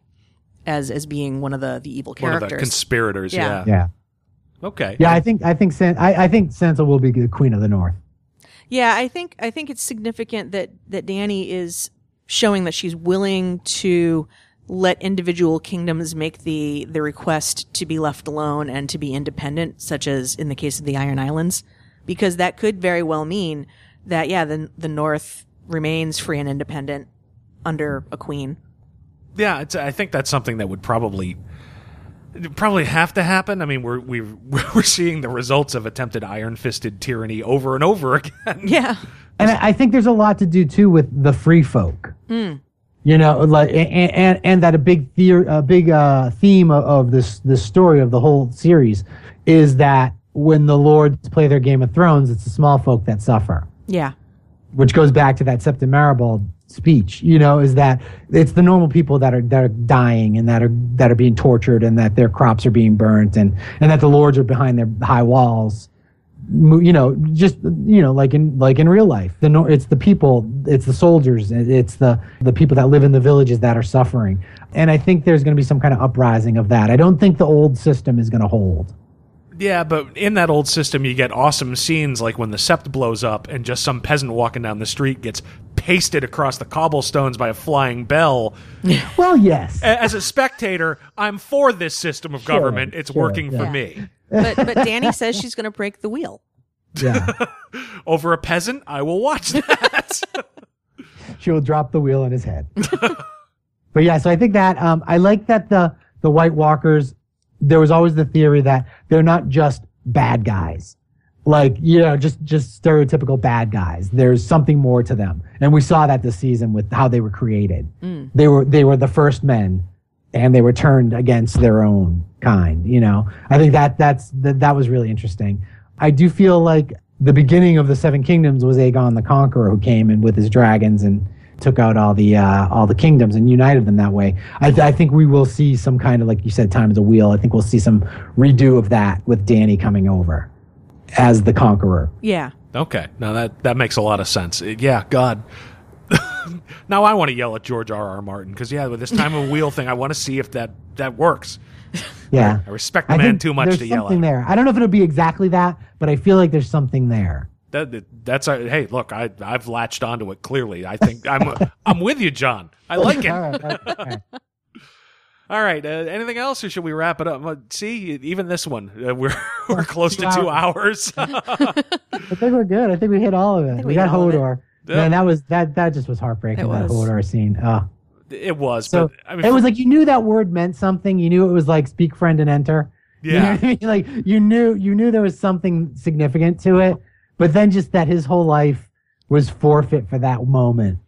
as as being one of the the evil One of characters. the conspirators. Yeah. Yeah. Yeah. Okay. Yeah, I think I think San, I, I think Sansa will be the queen of the north. Yeah, I think I think it's significant that that Dany is showing that she's willing to let individual kingdoms make the the request to be left alone and to be independent, such as in the case of the Iron Islands, because that could very well mean that yeah, the the North remains free and independent under a queen. Yeah, it's, I think that's something that would probably probably have to happen. I mean, we're we're we're seeing the results of attempted iron-fisted tyranny over and over again. Yeah. And I I think there's a lot to do too with the free folk. Hmm. You know, like and and, and that a big theor- a big uh, theme of, of this this story of the whole series is that when the lords play their Game of Thrones, it's the small folk that suffer. Yeah. Which goes back to that Septon Meribald speech. You know, is that it's the normal people that are that are dying and that are that are being tortured and that their crops are being burnt and and that the lords are behind their high walls you know just you know like in like in real life. The it's the people it's the soldiers it's the the people that live in the villages that are suffering. And i think there's going to be some kind of uprising of that. I don't think the old system is going to hold Yeah, but in that old system, you get awesome scenes like when the sept blows up and just some peasant walking down the street gets pasted across the cobblestones by a flying bell. well yes As a spectator, I'm for this system of government. It's sure, working for me. But but Dany says she's going to break the wheel. yeah Over a peasant, I will watch that. she will drop the wheel on his head but yeah so i think that um i like that the the white walkers there was always the theory that they're not just bad guys. Like you know just just stereotypical bad guys. There's something more to them. And we saw that this season with how they were created. Mm. They were they were the first men and they were turned against their own kind you know? I think that that's that, that was really interesting. I do feel like the beginning of the seven kingdoms was aegon the conqueror who came in with his dragons and took out all the uh, all the kingdoms and united them that way I, th- I think we will see some kind of like you said time is a wheel i think we'll see some redo of that with dany coming over as the conqueror Yeah. Okay, now that that makes a lot of sense. Uh, Yeah, God. now I want to yell at George R. R. Martin because yeah, with this time of wheel thing, I want to see if that that works. Yeah. I respect the I man too much there's to yell at. something him. there. I don't know if it'll be exactly that, but I feel like there's something there. That, that- that's a, hey, look, I I've latched onto it clearly. I think I'm I'm with you, John. I like it. all right, all right Uh, anything else, or should we wrap it up? See, even this one, uh, we're we're close to Two two hours. I think we're good. I think we hit all of it. We we got hit it. Hodor. Yeah. Man, that was that that just was heartbreaking. It That was. Hodor scene. Oh. it was, So but I mean, it was like you knew that word meant something. You knew it was like speak friend and enter. You know yeah. what I mean? Like you knew you knew there was something significant to it, but then just that his whole life was forfeit for that moment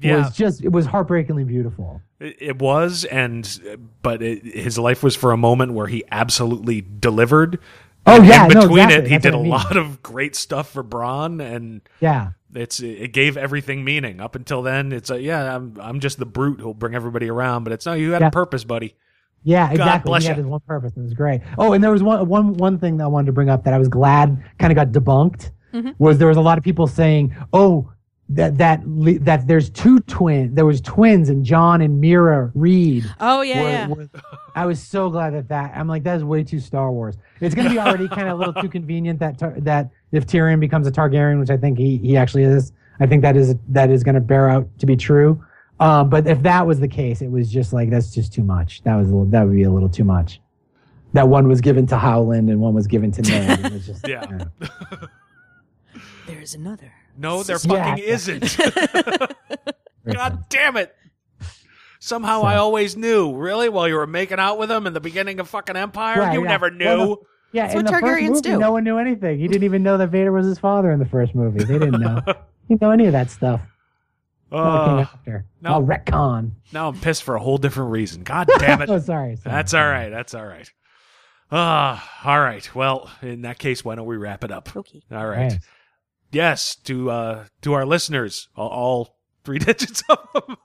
Yeah, was just it was heartbreakingly beautiful. it, it was, and but it, his life was for a moment where he absolutely delivered. Oh And yeah, in no, between exactly. it, he did a I mean. lot of great stuff for Bran, and Yeah, it's it gave everything meaning. Up until then, it's a yeah, I'm I'm just the brute who'll bring everybody around, but it's no, you had a purpose, buddy. yeah, exactly. bless he had his one purpose. It was great. Oh, and there was one one one thing that I wanted to bring up that I was glad kind of got debunked was there was a lot of people saying, "Oh, that that that there's two twin there was twins and Jon and Meera Reed." Oh yeah, were- yeah. were- I was so glad that that I'm like that's way too Star Wars. It's going to be already kind of a little too convenient that Tar- that if Tyrion becomes a Targaryen, which I think he he actually is, I think that is that is going to bear out to be true. Um, but if that was the case, it was just like that's just too much. That was a little, that would be a little too much. That one was given to Howland and one was given to Ned. It was just Yeah. There's another. No, there Yeah. fucking isn't. God damn it. Somehow I always knew. Really? While you were making out with him in the beginning of fucking Empire? Right, you yeah. never knew. Well, no, Yeah, That's in what the first movie, do. no one knew anything. He didn't even know that Vader was his father in the first movie. They didn't know. he didn't know any of that stuff. All came Uh, after. no. Oh, retcon. now I'm pissed for a whole different reason. God damn it. Oh, sorry. sorry. That's all right. That's all right. Ah, all right. Well, in that case, why don't we wrap it up? Okay. All right. Right. Yes, to uh to our listeners, all, all three digits of them.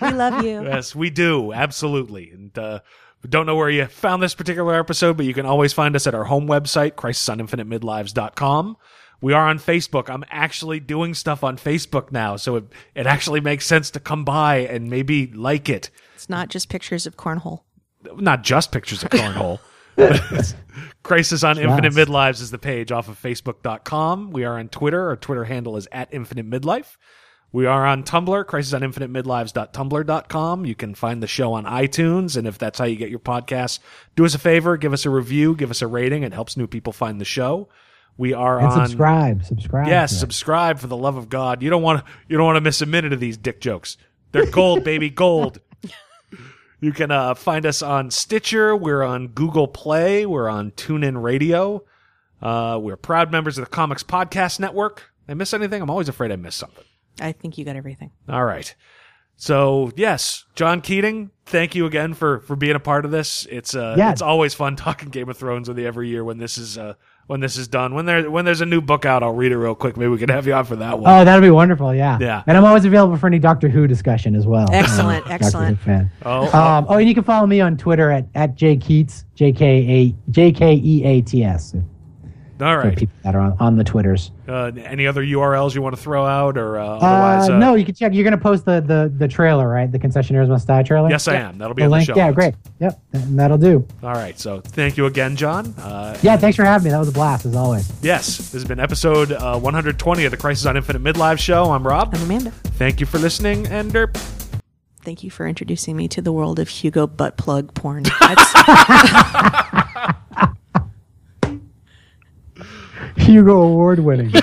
We love you. Yes, we do. Absolutely. And uh don't know where you found this particular episode, but you can always find us at our home website, crisisoninfinitemidlives.com. We are on Facebook. I'm actually doing stuff on Facebook now, so it, it actually makes sense to come by and maybe like it. It's not just pictures of cornhole. Not just pictures of cornhole. Crisis on Infinite. Midlives is the page off of Facebook.com. We are on Twitter. Our Twitter handle is at Infinite Midlife. We are on Tumblr, Crisis on Infinite crisisoninfinitemidlives.tumblr.com. You can find the show on iTunes, and if that's how you get your podcasts, do us a favor, give us a review, give us a rating. It helps new people find the show. We are And on subscribe. Subscribe. Yes, it. subscribe for the love of God. You don't want to you don't want to miss a minute of these dick jokes. They're gold, baby, gold. You can uh, find us on Stitcher. We're on Google Play. We're on TuneIn Radio. Uh, we're proud members of the Comics Podcast Network. Did I miss anything? I'm always afraid I missed something. I think you got everything. All right. So yes, John Keating, thank you again for for being a part of this. It's uh Yeah. it's always fun talking Game of Thrones with you every year when this is uh when this is done. When there when there's a new book out, I'll read it real quick. Maybe we can have you on for that one. Oh, that'll be wonderful. Yeah. Yeah. And I'm always available for any Doctor Who discussion as well. Excellent, I'm excellent. Fan. Oh, Um, oh, and you can follow me on Twitter at, at J Keats, J K A J K E A T S. all For people that are on, on the Twitters. Uh, any other URLs you want to throw out, or uh, Uh, otherwise? Uh, no, you can check. You're going to post the, the, the trailer, right? The Concessionaires Must Die trailer? Yes, I am. That'll be The on the link? show. yeah, notes. great. Yep. And that'll do. All right. So thank you again, John. Uh, Yeah, thanks for having me. That was a blast, as always. yes, this has been episode uh, 120 of the Crisis on Infinite Midlife show. I'm Rob. I'm Amanda. Thank you for listening, and derp. Thank you for introducing me to the world of Hugo butt plug porn. That's, Hugo Award winning.